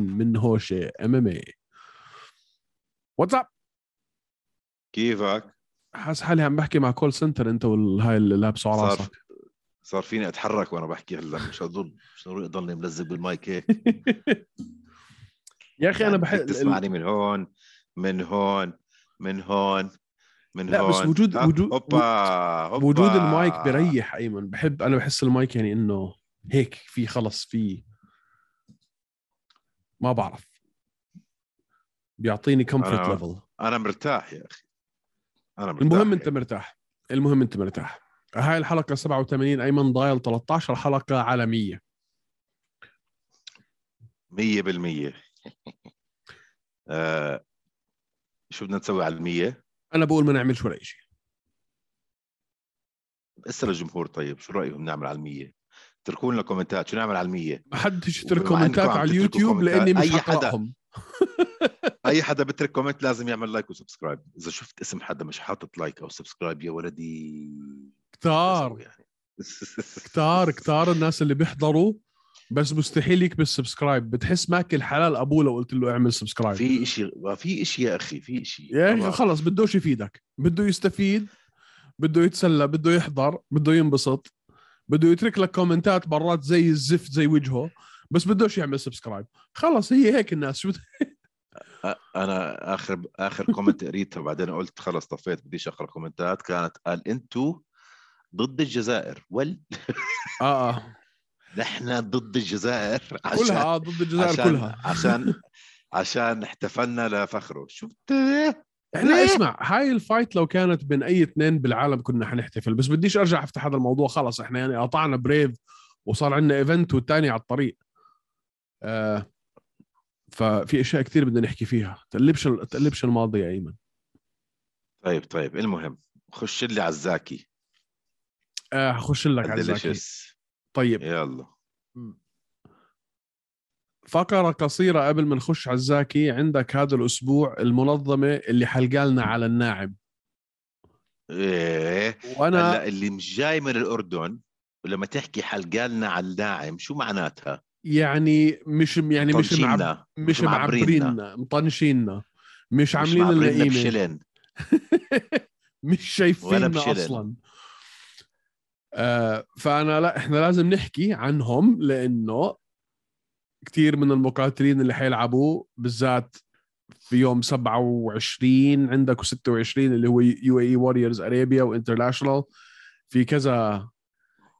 من هوشي إم إم اي واتساب كيفك؟ حاسس حالي عم بحكي مع call center أنت والهاي اللي لابسه على صار راسك. صار فيني أتحرك وأنا بحكي هلا مش اظن مش ضروري اضلني ملزق بالمايك هيك. يا أخي أنا يعني بحب تسمعني من هون من هون من هون من لا، هون. بس وجود-؟ وجود- هوبا هوبا. وجود المايك بريح أيمن. بحب أنا بحس المايك يعني إنه هيك في خلص في ما بعرف. بيعطيني comfort level أنا مرتاح يا أخي. أنا مرتاح المهم أنت مرتاح. المهم أنت مرتاح. هاي الحلقة 87 أيمن ضايل 13 حلقة عالميه 100% آه شو بدنا نسوي على المية؟ أنا بقول ما نعملش ولا شيء. اسأل الجمهور طيب شو رأيهم نعمل على المية؟ اتركوا لنا comments شو نعمل على المية؟ ما حدش يترك comments على اليوتيوب لأني مش حقراهم أي حدا بترك comment لازم يعمل like و subscribe. إذا شفت اسم حدا مش حاطط like أو subscribe يا ولدي. كتار. يعني. كتار كتار الناس اللي بيحضروا. بس مستحيل يكبس subscribe. بتحس ماكل حلال أبوه لو قلت له اعمل subscribe. في إشي في إشي يا أخي في إشي. يا أخي. خلص بدوش يفيدك. بده يستفيد بده يتسلى بده يحضر بده ينبسط. بده يترك لك comments مرات زي الزفت زي وجهه بس بدوش يعمل subscribe. خلص هي هيك الناس. شو أنا آخر آخر comment قريتها بعدين قلت خلص طفيت بديش أقرأ comments كانت قال إنتو ضد الجزائر. ول آه. نحن ضد الجزائر. كلها آه ضد الجزائر عشان كلها. عشان عشان احتفلنا لفخره. شفت؟ إحنا؟ اسمع هاي ال fight لو كانت بين أي اثنين بالعالم كنا حنحتفل. بس بديش أرجع أفتح هذا الموضوع خلص إحنا يعني قطعنا brief وصار عندنا event والثاني على الطريق. آه ففي أشياء كثير بدنا نحكي فيها. تقلبش تقلبش الماضي يا أيمن. طيب طيب المهم خش لي على الزاكي. آه حخش لك على الزاكي. طيب. يلا. فقرة قصيرة قبل ما نخش على الزاكي. عندك هذا الأسبوع المنظمة اللي حلقالنا على الناعم. إيه. وأنا هلا اللي مش جاي من الأردن ولما تحكي حلقالنا على الداعم شو معناتها؟ يعني مش يعني مش معب... طنشينا، مش معبريننا، مطنشيننا. مش مش عاملين لنا قيمة بشلن. مش شايفيننا. أصلا. آه فأنا لا إحنا لازم نحكي عنهم لأنه كثير من المقاتلين اللي حيلعبوا بالذات في يوم 27 عندك و26 اللي هو UAE Warriors Arabia و International في كذا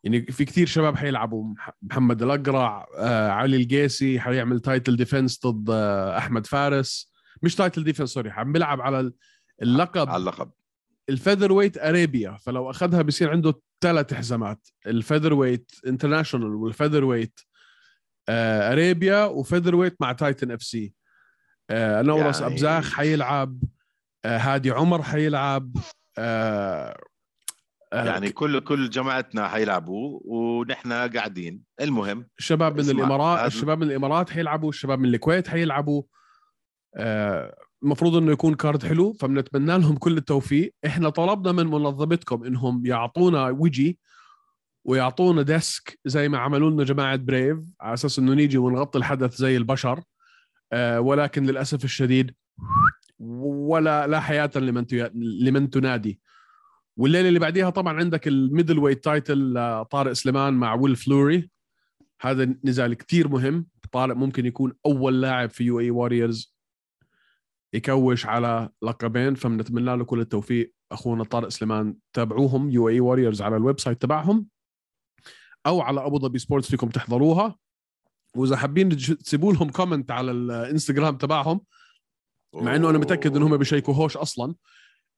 يعني في كثير شباب حيلعبوا. مح- محمد الأقرع آه علي القيسي حيعمل title defense ضد آه أحمد فارس. مش title defense sorry عم بيلعب على اللقب. على اللقب. ال featherweight Arabia فلو أخذها بصير عنده ثلاث حزامات. ال featherweight International وال featherweight آه، Arabia و featherweight مع Titan FC. آه، نورس يعني- أبزاخ حيلعب. آه، هادي عمر حيلعب. آه، آه، يعني كل كل جماعتنا حيلعبوا ونحن قاعدين. المهم الشباب من الامارات الشباب من الإمارات حيلعبوا الشباب من الكويت حيلعبوا. آه، المفروض إنه يكون card حلو فبنتمنى لهم كل التوفيق. إحنا طلبنا من منظمتكم إنهم يعطونا وجي ويعطونا desk زي ما عملوا لنا جماعة Brave على أساس إنه نيجي ونغطي الحدث زي البشر. آه، ولكن للأسف الشديد ولا لا حياة لمن لمن تنادي. والليلة اللي بعديها طبعا عندك ال middleweight title طارق سليمان مع ويل فلوري هذا نزال كتير مهم. طارق ممكن يكون أول لاعب في UAE Warriors يكوش على لقبين فبنتمنى له كل التوفيق. أخونا طارق سليمان تابعوهم UAE Warriors على ال website تبعهم. أو على أبو ظبي سبورتس فيكم تحضروها. وإذا حابين تسيبوا لهم comment على الإنستغرام تبعهم مع إنه أنا متأكد إنهم بيشيكوا هوش أصلا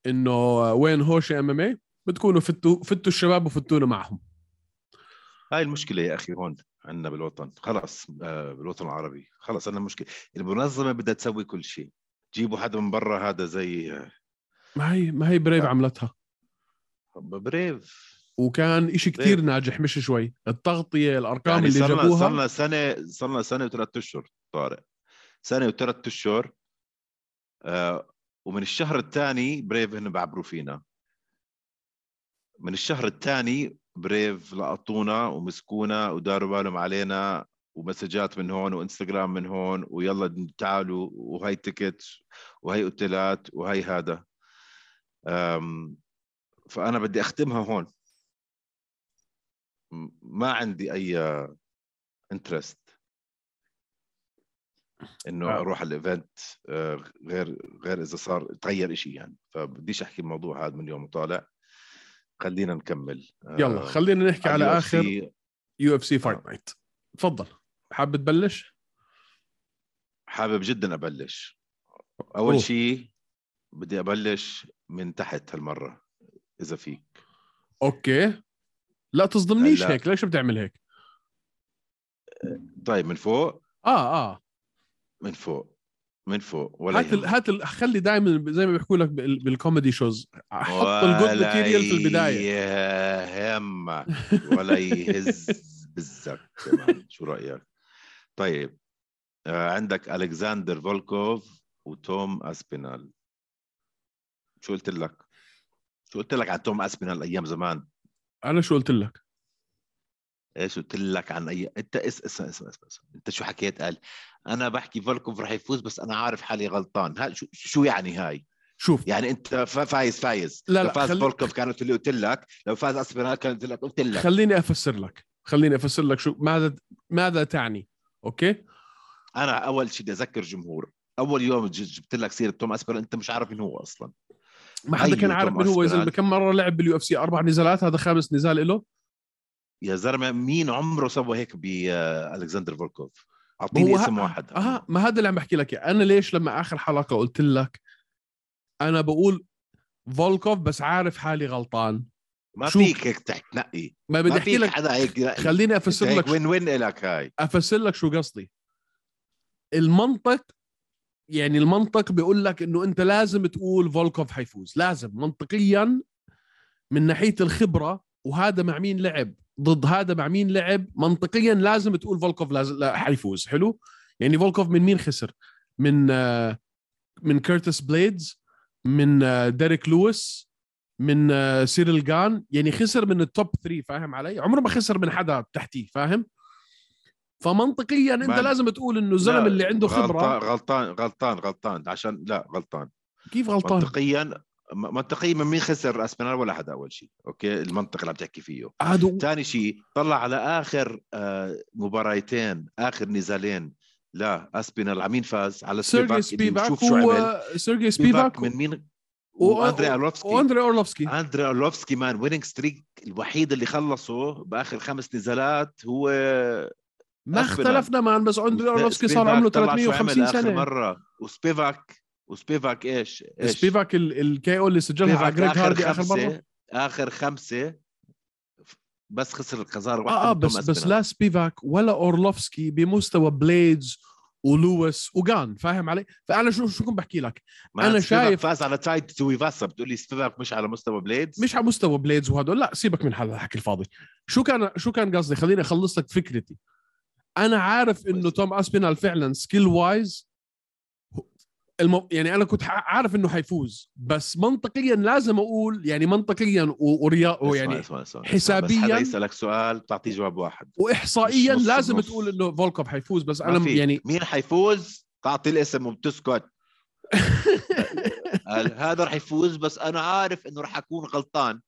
إنه وين هوش MMA بتكونوا فتوا فتوا الشباب وفتونا معهم. هاي المشكلة يا أخي هون عندنا بالوطن. خلص آه، بالوطن العربي. خلص عندنا مشكلة. المنظمة بدها تسوي كل شيء. جيبوا حدا من برا هذا زي آه، ما هي ما هي Brave. عملتها. Brave وكان إشي كتير ناجح مش شوي. التغطية الأرقام يعني اللي صرنا جابوها. صرنا سنه صرنا سنة وثلاث أشهر طارق. سنة وثلاث أشهر آه ومن الشهر الثاني Brave هن بعبروا فينا. من الشهر الثاني Brave لقطونا ومسكونا وداروا بالهم علينا ومسجات من هون وإنستغرام من هون ويلا تعالوا وهي ticket وهي أوتيلات وهي هذا. فأنا بدي أختمها هون. ما عندي أي interest إنه آه. أروح على ال event آه، غير غير إذا صار تغير إشي يعني. فبديش أحكي الموضوع هذا من يوم طالع. خلينا نكمل. يلا آه، خلينا نحكي على UFC. آخر UFC Fight Night تفضل. حابب تبلش؟ حابب جدا أبلش. أول. شيء بدي أبلش من تحت هالمرة إذا فيك. okay. لا تصدمنيش هلا. هيك ليش بتعمل هيك؟ طيب من فوق؟ آه آه. من فوق. من فوق ولا هات ال... هات ال... خلي دائما زي ما بيحكوا لك بال... بال comedy shows. حط ال good ولا material في البداية. يهمك ولا يهز بزك كمان. شو رأيك؟ طيب آه، عندك ألكسندر فولكوف وتوم أسبينال. شو قلت لك؟ شو قلت لك عن توم أسبينال أيام زمان؟ أنا شو قلت لك؟ إيش قلت لك عن اي انت اس اسمع اسمع اسمع. انت شو حكيت؟ قال أنا بحكي فولكوف رح يفوز بس أنا عارف حالي غلطان. ها شو شو يعني هاي؟ شوف. يعني انت فا- فايز فايز. لا، لو لا، فاز خلي- فولكوف كانت اللي قلت لك لو فاز اسبينال كانت اللي قلت لك. خليني أفسر لك. خليني أفسر لك شو ماذا ماذا تعني. okay؟ أنا أول شيء بدي أذكر جمهور. أول يوم جبت لك سيرة توم اسبينال أنت مش عارف مين هو أصلا. ما حدا كان عارف من هو يا زلمه. كم مرة لعب بال UFC أربع نزالات هذا خامس نزال له يا زلمة مين عمره سوى هيك بالكسندر فولكوف أعطيني اسم واحد آه ما هذا اللي عم بحكي لك. أنا ليش لما آخر حلقة قلت لك أنا بقول فولكوف بس عارف حالي غلطان ما شوف. فيك هيك تحكي تنقي ما بدي أحكي لك حدا هيك. خليني أفسر لك وين وين إلك هاي أفسر لك شو قصدي المنطق يعني المنطق بيقول لك إنه أنت لازم تقول فولكوف حيفوز. لازم منطقيا من ناحية الخبرة وهذا مع مين لعب؟ ضد هذا مع مين لعب؟ منطقيا لازم تقول فولكوف لازم لا حيفوز. حلو؟ يعني فولكوف من مين خسر؟ من آه، من كيرتس بليدز من آه، ديريك لويس من آه، سيريل جان. يعني خسر من ال top 3 فاهم علي؟ عمره ما خسر من حدا تحتيه فاهم؟ فمنطقيا أنت لازم تقول إنه الزلمة اللي عنده خبرة. غلطان غلطان غلطان غلطان. عشان لا غلطان. كيف غلطان؟ منطقيا منطقيا من مين خسر اسبينال ولا حدا أول شيء. okay؟ المنطق اللي عم تحكي فيه. هذا ثاني شيء طلع على آخر آه، مباراتين آخر نزالين لا اسبينال على مين فاز على سيرجي سبيفاك بشوف شو عمل. سيرجي سبيفاك من مين؟ و- واندري اورلوفسكي واندري اورلوفسكي اندري اورلوفسكي man winning streak الوحيد اللي خلصه بآخر خمس نزالات هو ما. اختلفنا man بس اندري اورلوفسكي صار عمره طلع شو 350 عمل آخر سنة مرة وسبيفاك وسبيفاك إيش؟ إيش؟ سبيفاك ال K O اللي سجلها على جريج هاردي آخر مرة آخر خمسة بس خسر واحدة آه آه بس بس. لا سبيفاك ولا أورلوفسكي بمستوى بليدز ولويس وجان فاهم علي؟ فأنا شو شو كنت بحكي لك؟ سبيفاك شايف- فاز على تاي تويفاسا بتقول لي سبيفاك مش على مستوى بليدز مش على مستوى بليدز وهدول لا سيبك من هذا الحكي الفاضي شو كان شو كان قصدي خليني أخلص لك فكرتي أنا عارف إنه. توم أسبينال فعلا skill wise المو... يعني أنا كنت عارف إنه حيفوز بس منطقيا لازم أقول يعني منطقيا و... وريا... ويعني اسمع اسمع حسابياً- بس حدا يسألك سؤال بتعطيه جواب واحد واحصائيا نص لازم النص. تقول إنه فولكوف حيفوز بس أنا في. يعني مين حيفوز تعطي الاسم وبتسكت هذا رح يفوز بس أنا عارف إنه رح أكون غلطان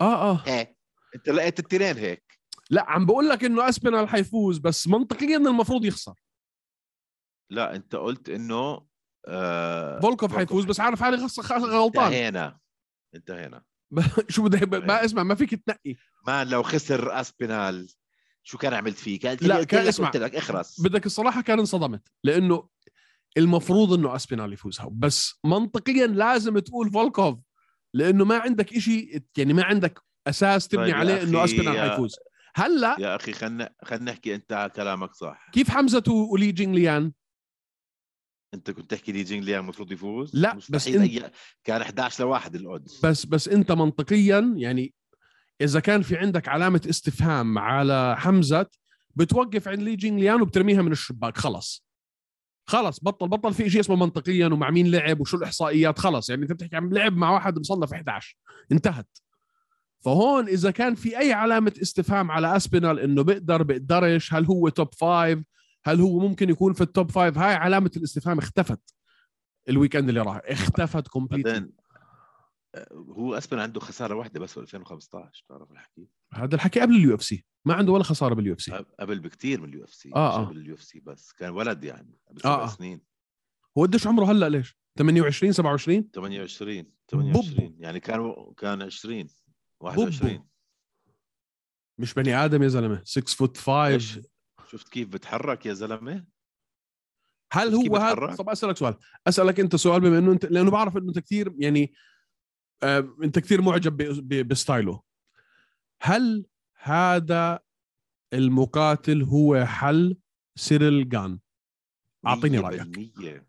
آه آه إيه أنت لقيت التنين هيك لا عم بقول لك إنه اسبينال حيفوز بس منطقيا المفروض يخسر. لا أنت قلت إنه آه فولكوف حيفوز بس عارف حالي غلطان. انتهينا. انتهينا. شو بدي ما اسمع ما فيك تنقي. ما لو خسر اسبينال شو كان عملت فيه؟ كان لا، كان اسمع. قلت لك اخرس. بدك الصراحة كان انصدمت لأنه المفروض إنه اسبينال يفوزها. بس منطقيا لازم تقول فولكوف لأنه ما عندك إشي يعني ما عندك أساس تبني طيب عليه إنه اسبينال حيفوز. هلا يا أخي خلنا خلنا نحكي أنت كلامك صح. كيف حمزة ولي جينغ ليان؟ أنت كنت تحكي لي جينغ ليان المفروض يفوز؟ لا، بس انت- أي... كان 11 لواحد ال odds. بس بس أنت منطقيا يعني إذا كان في عندك علامة استفهام على حمزة بتوقف عند لي جينغ ليان وبترميها من الشباك خلص. خلص بطل بطل في شيء اسمه منطقيا ومع مين لعب وشو الإحصائيات خلص. يعني أنت بتحكي عن لعب مع واحد مصنف 11 انتهت. فهون إذا كان في أي علامة استفهام على اسبينال إنه بيقدر بيقدرش هل هو top five هل هو ممكن يكون في ال top five هاي علامة الاستفهام اختفت ال weekend اللي راح اختفت completely بعدين آه، هو اسبينال عنده خسارة واحدة بس 2015 تعرف الحكي؟ هذا الحكي قبل ال UFC ما عنده ولا خسارة بال UFC قبل- بكثير من ال UFC آه،. قبل ال UFC بس كان ولد يعني قبل آه، سبع آه. سنين. هو قديش عمره هلأ ليش؟ 28 27 28 بوبو. 28 يعني كان كان 20 21 مش بني آدم يا زلمة. 6 foot 5 إيش؟ شفت كيف بتحرك يا زلمة؟ هل هو هذا؟ طب أسألك سؤال. أسألك أنت سؤال بما إنه انت لأنه بعرف إنه أنت كثير يعني آه أنت كثير معجب ب- ب style ه. هل هذا المقاتل هو حل سيريل جان؟ أعطيني رأيك. 100%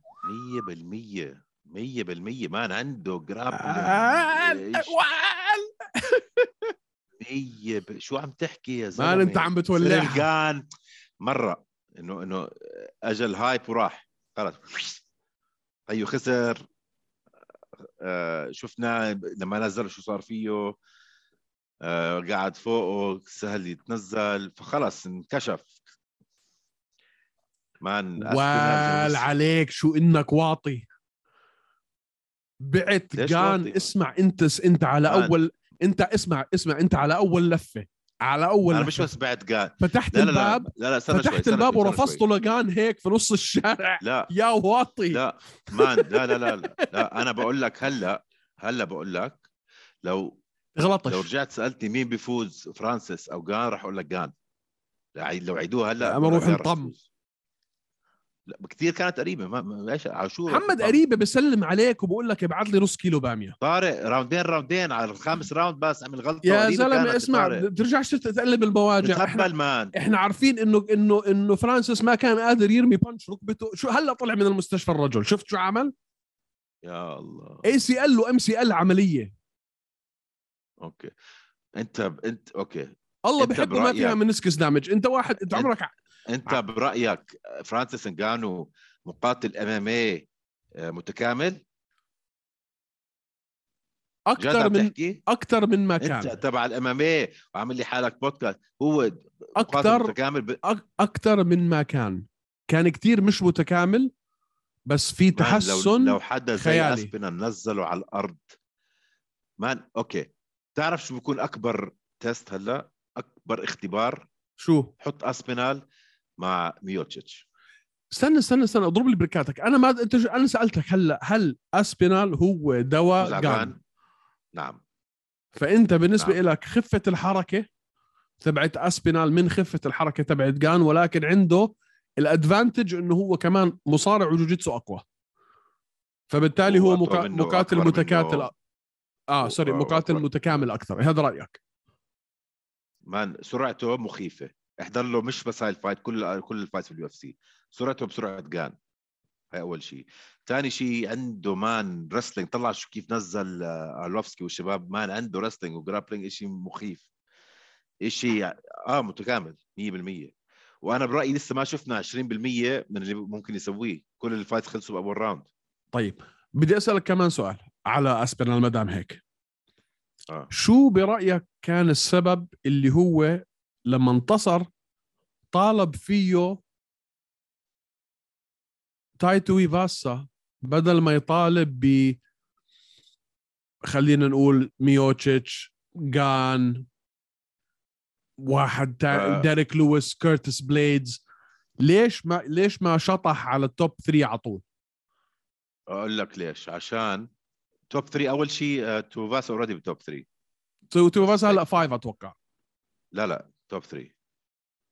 100% 100% man عنده آه، grappling وال- 100 ب... شو عم تحكي يا زلمة؟ man انت عم بتولعها. كان مرة انه انه اجى ال hype وراح. خلص هيو خسر. آه شفنا لما نزل شو صار فيه. آه قاعد فوقه سهل يتنزل. فخلص انكشف. man وال عليك شو إنك واطي. بعت جان؟ اسمع انت انت على man. أول انت اسمع اسمع انت على أول لفة على أول أنا. مش بس بعد قال فتحت لا لا لا الباب لا لا استنى شوي فتحت الباب شوي، استنى ورفضته. لجان هيك في نص الشارع. لا. يا واطي. لا man لا لا لا لا, لا أنا بقول لك هلأ هلأ بقول لك لو غلطش. لو رجعت سألتني مين بيفوز فرانسيس أو جان راح أقول لك جان. لو- عيدوها هلأ أما روح جان راح انطم. لا كثير كانت قريبة ما- إيش عاشور محمد قريبة بسلم عليك وبقول لك ابعث لي نص كيلو بامية. طارق راوندين راوندين على الخامس round بس عمل غلطة يا زلمة اسمع. بترجعش تقلب المواجع إحنا man. إحنا عارفين إنه إنه إنه فرانسيس ما كان قادر يرمي punch ركبته شو هلا طلع من المستشفى الرجل. شفت شو عمل؟ يا الله. ACL و MCL عملية. أوكي. أنت أنت أوكي. الله بحبه ما فيها meniscus damage أنت واحد أنت عمرك أنت برأيك فرانسيس انجانو مقاتل MMA متكامل؟ جد أكثر من أكثر من ما أنت كان. تبع ال MMA وعامل لي حالك بودكاست. هو أكثر متكامل ب... أكثر من ما كان. كان كتير مش متكامل بس في تحسن لو, لو حدا زي خيالي. اسبينال نزله على الأرض. man أوكي. تعرف شو بيكون أكبر test هلا؟ أكبر اختبار؟ شو؟ حط أسبينال. مع ميوتشيتش. استنى استنى استنى اضرب لي بركاتك أنا ما أنت أنا سألتك هلا هل أسبينال هو دواء جان نعم. فأنت بالنسبة نعم. لك خفة الحركة تبعت أسبينال من خفة الحركة تبعت جان ولكن عنده ال advantage إنه هو كمان مصارع وجوجيتسو أقوى. فبالتالي هو مكا... مقاتل متكاتل. منه. آه sorry مقاتل أكبر. متكامل أكثر. هذا رأيك. man سرعته مخيفة. احضر له مش بس هاي ال fight كل كل ال fight في ال UFC سرعته بسرعة جان. هاي أول شيء. ثاني شيء عنده man wrestling طلع شو كيف نزل آه، أرلوفسكي والشباب. man عنده wrestling و grappling شيء مخيف. شيء آه متكامل 100% وأنا برأيي لسه ما شفنا 20% من اللي ممكن يسويه. كل ال fight خلصوا بأول round طيب بدي أسألك كمان سؤال على اسبينال مدام هيك. آه. شو برأيك كان السبب اللي هو لما انتصر طالب فيه تاي تويفاسا بدل ما يطالب ب خلينا نقول ميوتشيتش جان واحد تا... آه. ديريك لويس كيرتس بليدز. ليش ما ليش ما شطح على ال top 3 على طول؟ أقول لك ليش. عشان top 3 أول شيء آه، تويفاسا already بال top 3 تو تو بس هلا 5 أتوقع. لا لا. top 3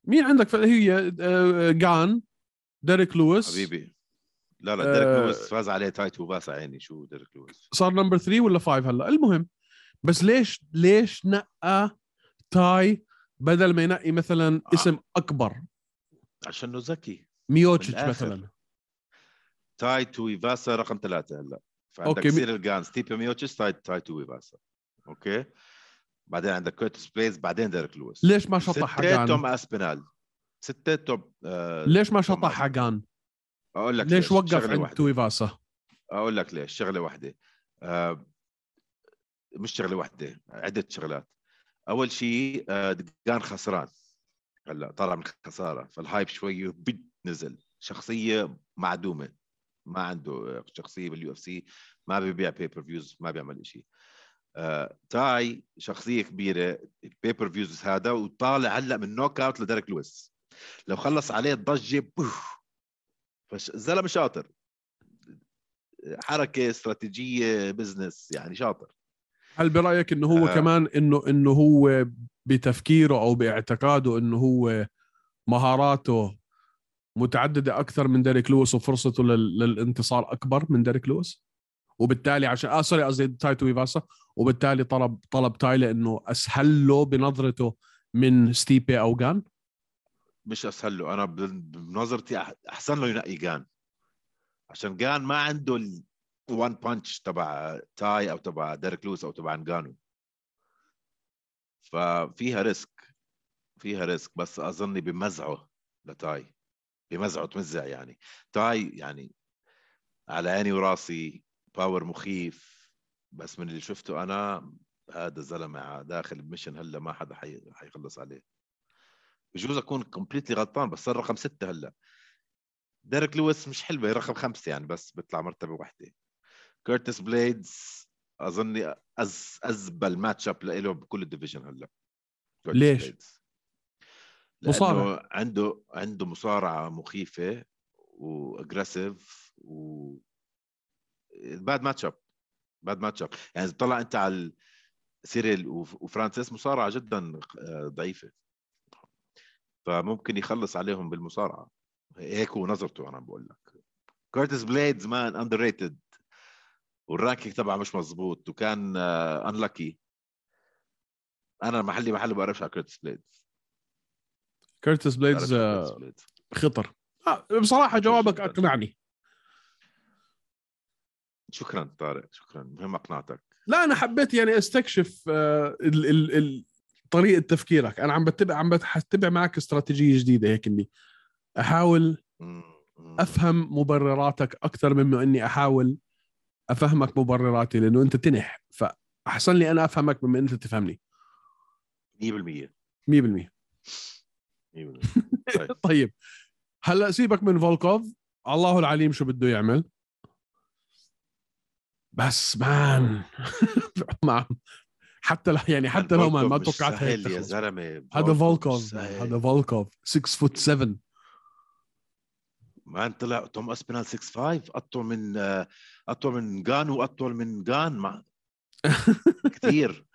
مين عندك هي آه، جان ديريك لويس حبيبي. لا لا ديريك آه. لويس فاز عليه تاي تويفاسا يعني. شو ديريك لويس؟ صار number 3 ولا 5 هلا؟ المهم بس ليش ليش نقى تاي بدل ما ينقي مثلا آه. اسم أكبر؟ عشانه ذكي. بالآخر. مثلا. تاي تويفاسا رقم ثلاثة هلا. فعندك أوكي، أوكي. مي- سيريل جان ستيبي ميوتشيس تاي تاي تويفاسا أوكي؟ بعدين عندك كورتس بليز بعدين ديريك لويس. ليش ما شطح ستة توم حقان أسبينال. ستة توم آه ليش ما شطح. حقان؟ أقول لك ليش وقف شغلة عند. تويفاسا؟ أقول لك ليش؟ شغلة واحدة. آه مش شغلة واحدة عدة شغلات. أول شيء آه كان خسران. هلا طلع من خسارة فال hype شوي بد نزل. شخصية معدومة. ما عنده شخصية بال UFC ما بيبيع pay-per-views ما بيعمل شيء آه تاي شخصية كبيرة ال pay-per-views هذا وطالع هلأ من knockout لديريك لويس. لو خلص عليه الضجة بوف. فالزلمه شاطر. حركة استراتيجية business يعني شاطر. هل برأيك إنه هو آه. كمان إنه إنه هو بتفكيره أو باعتقاده إنه هو مهاراته متعددة أكثر من ديريك لويس وفرصته لل... للانتصار أكبر من ديريك لويس؟ وبالتالي عشان آه sorry قصدي تاي تويفاسا وبالتالي طلب طلب تاي لأنه اسهل له بنظرته من ستيبي أو جان. مش اسهل له أنا بن- بنظرتي أحسن له ينقي جان. عشان جان ما عنده ال one punch تبع تاي أو تبع ديريك لويس أو تبع انجانو ففيها risk. فيها risk بس أظني بمزعه لتاي. بمزعه تمزع يعني. تاي يعني على عيني وراسي power مخيف بس من اللي شفته أنا هذا الزلمة داخل ب mission هلأ ما حدا حي... حيخلص عليه بجوز أكون completely غلطان بس صار رقم ستة هلأ ديريك لويس مش حلوة رقم خمسة يعني بس بيطلع مرتبة واحدة كيرتس بليدز أظني أز أزبل match up له بكل ال division هلأ ليش؟ بليدز. مصارع. عنده عنده مصارعة مخيفة و aggressive و bad match up bad match up يعني طلع أنت على سيريل وف- وفرانسيس مصارعة جدا آه، ضعيفة. فممكن يخلص عليهم بالمصارعة. هيك هو نظرته أنا بقول لك. كورتس بليدز man underrated وال ranking تبعه مش مزبوط وكان unlucky أنا محلي محله بعرفش على كورتس بليدز آه، كورتس بليدز. خطر. آه، بصراحة جوابك. أقنعني. شكرا طارق شكرا. مهم أقنعتك. لا أنا حبيت يعني أستكشف آه، ال ال ال طريقة تفكيرك. أنا عم بتبع عم بتبع معك استراتيجية جديدة هيك إني أحاول. أفهم مبرراتك أكثر مما إني أحاول أفهمك مبرراتي لأنه أنت تنح. فأحسن لي أنا أفهمك مما أنت تفهمني. 100% 100% 100% طيب. طيب. هلأ سيبك من فولكوف. الله العليم شو بده يعمل. بس man. ما حتى لو يعني حتى لو ما ما توقعت هيك يا. زلمة. هذا فولكوف. هذا فولكوف 6 فوت 7 مان طلع توم اسبينال 6 5 أطول من آه، أطول من جان وأطول من جان. مع كثير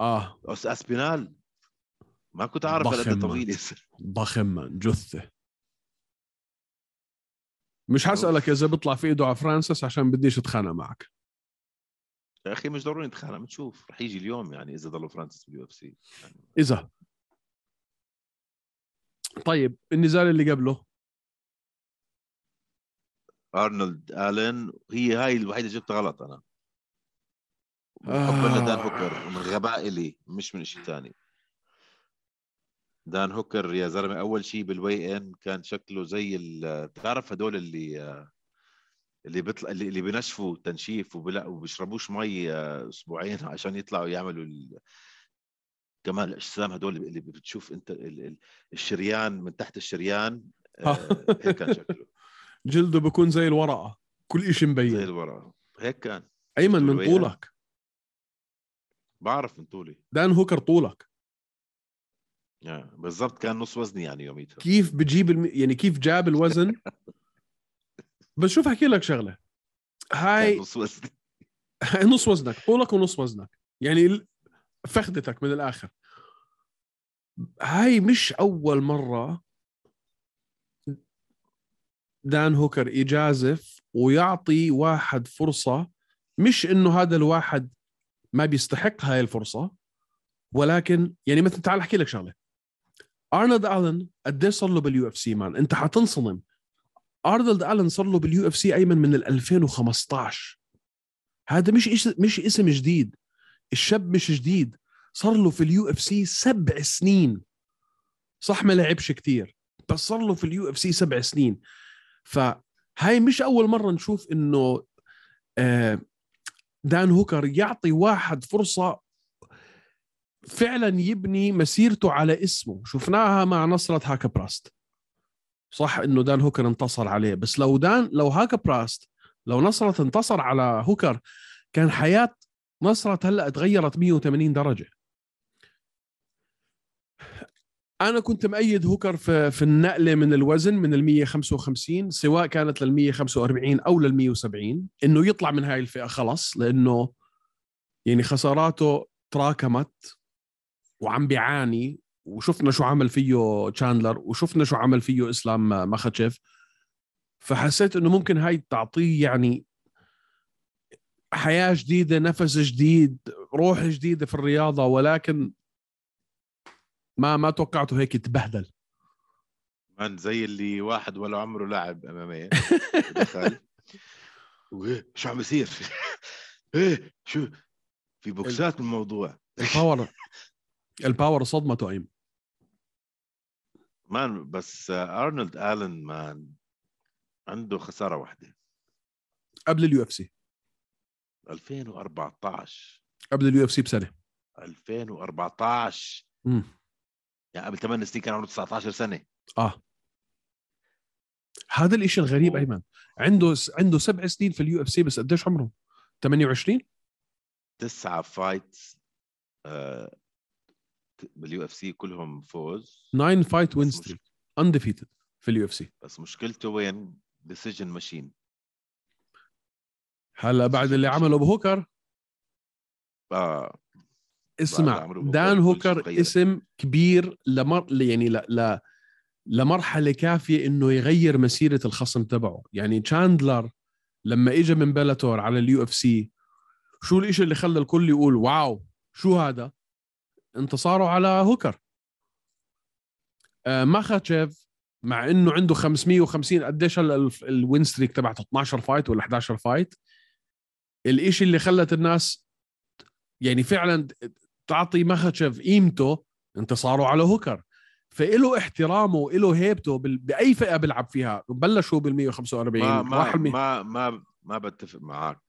آه. أسبينال. ما كنت أعرف قد. طويل ضخم. جثة. مش حسألك إذا بيطلع في إيده على فرانسيس عشان بديش أتخانق معك. يا أخي مش ضروري نتخانق بنشوف رح يجي اليوم يعني إذا ضله فرانسيس بال UFC. إذا. طيب النزال اللي قبله. أرنولد الن هي هاي الوحيدة جبتها غلط أنا. من حبا لدان آه. هوكر ومن غباء الي مش من شيء ثاني دان هوكر يا زلمة أول شيء بالوي ان كان شكله زي بتعرف هدول اللي اللي بيطلع اللي, بينشفوا تنشيف وبلا وبيشربوش مي آه، أسبوعين عشان يطلعوا يعملوا ال... كمان الأجسام هدول اللي بتشوف أنت ال... ال- الشريان من تحت الشريان آه، هيك كان شكله. جلده بكون زي الورقة كل شيء زي مبين الورقة هيك كان. أيمن من. طولك. بعرف من طولي. دان هوكر طولك. يعني بالضبط كان نص وزني يعني يوميتها. كيف بجيب الم... يعني كيف جاب الوزن بس شوف أحكي لك شغلة. هاي نص وزني نص وزنك طولك ونص وزنك. يعني فخدتك من الآخر. هاي مش أول مرة دان هوكر يجازف ويعطي واحد فرصة مش إنه هذا الواحد ما بيستحق هاي الفرصة ولكن يعني مثلا تعال أحكي لك شغلة. ارنولد الن قديش صار له بال UFC man؟ أنت حتنصدم. أرنولد الن صار له بال UFC أيمن من ال 2015 هذا مش مش اسم جديد. الشاب مش جديد. صار له في اليو إف سي سبع سنين. صح ما لعبش كتير بس صار له في ال UFC سبع سنين. فهاي مش أول مرة نشوف إنه آه، دان هوكر يعطي واحد فرصة فعلا يبني مسيرته على اسمه. شفناها مع نصرة هاكا براست صح إنه دان هوكر انتصر عليه. بس لو دان لو هاكا براست لو نصرة انتصر على هوكر كان حياة نصرة هلأ تغيرت 180 درجة. أنا كنت مؤيد هوكر في في النقلة من الوزن من ال 155 سواء كانت لل 145 أو لل 170 إنه يطلع من هاي الفئة خلص لأنه يعني خساراته تراكمت وعم بيعاني وشفنا شو عمل فيه تشاندلر وشفنا شو عمل فيه إسلام مخاتشيف فحسيت إنه ممكن هاي تعطيه يعني حياة جديدة نفس جديد روح جديدة في الرياضة ولكن ما ما توقعته هيك يتبهدل. man زي اللي واحد ولا عمره لاعب MMA دخل وإيه، شو عم بيصير؟ إيه شو؟ في بوكسات بالموضوع الباور الباور صدمته ايم man بس أرنولد آلن man عنده خسارة واحدة. قبل ال UFC. 2014 قبل ال UFC بسنة. 2014 امم يعني قبل 8 سنين كان عمره 19 سنة. آه. هذا الإشي الغريب أوه. أيمن. عنده عنده سبع سنين في ال UFC بس قديش عمره؟ 28 تسعة fights آه بال UFC كلهم فوز. 9 fight win streak؟ undefeated في ال UFC. بس مشكلته وين؟ decision machine هلا بعد اللي عمله بهوكر؟ آه. اسمع دان هوكر. اسم كبير لمر يعني ل... ل... لمرحلة كافية إنه يغير مسيرة الخصم تبعه. يعني تشاندلر لما اجى من Bellator على ال UFC شو الإشي اللي خلى الكل يقول wow شو هذا؟ انتصاره على هوكر. آه ماخاتشيف مع إنه عنده 550 قديش هلا ال win streak تبعته؟ 12 fight ولا 11 fight الإشي اللي خلت الناس يعني فعلا تعطي ماخاتشيف قيمته انتصاره على هوكر. فإله احترامه وإله هيبته بال- بأي فئة بيلعب فيها. بلشوا بال 145 ما ما المي... ما ما ما بتفق معك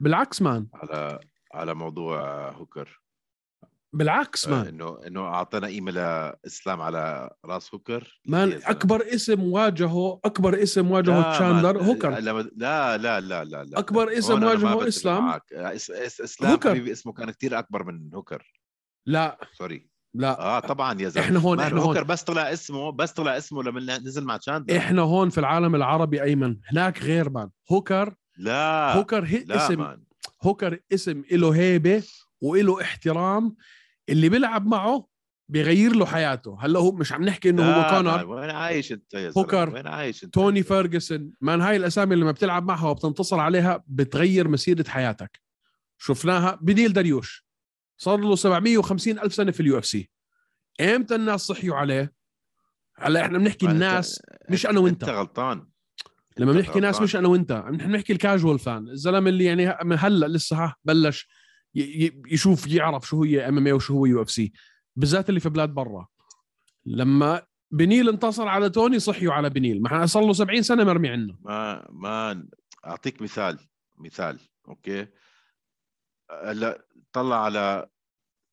بالعكس man. على على موضوع هوكر. بالعكس آه، مان إنه إنه اعطينا قيمه لاسلام على راس هوكر man. أكبر اسم واجهه أكبر اسم واجهه تشاندلر ما- هوكر. لا لا لا لا لا, لا. أكبر اسم ما واجهه إسلام. معك. إس إس إسلام هوكر. حبيبي اسمه كان كتير أكبر من هوكر. لا. sorry. لا. آه طبعا يا زلمة. إحنا هون إحنا هوكر هون بس طلع اسمه بس طلع اسمه لما نزل مع تشاندلر. إحنا هون في العالم العربي أيمن. هناك غير man. هوكر لا. هوكر هي لا اسم man. هوكر اسم له هيبة وله احترام. اللي بيلعب معه بيغير له حياته. هلأ هو مش عم نحكي إنه هو كونر وين عايش أنت يا زلمة؟ هوكر، وين عايش أنت؟ توني فيرجسون. man هاي الأسامي اللي لما بتلعب معها وبتنتصر عليها بتغير مسيرة حياتك. شفناها بنيل داريوش صار له 750 ألف سنة في اليو إف سي. إمتى الناس صحيوا عليه؟ هلأ إحنا بنحكي الناس مش أنا وأنت. أنت غلطان. لما بنحكي ناس. مش أنا وأنت نحن بنحكي ال casual fan الزلمة اللي يعني من هلأ لسه بلش. يشوف يعرف شو هي إم إم اي وشو هو يو إف سي بالذات اللي في بلاد برا. لما بنيل انتصر على توني صحيوا على بنيل. ما صار له 70 سنة مرمي عنه ما ما أعطيك مثال مثال أوكي؟ هلا طلع على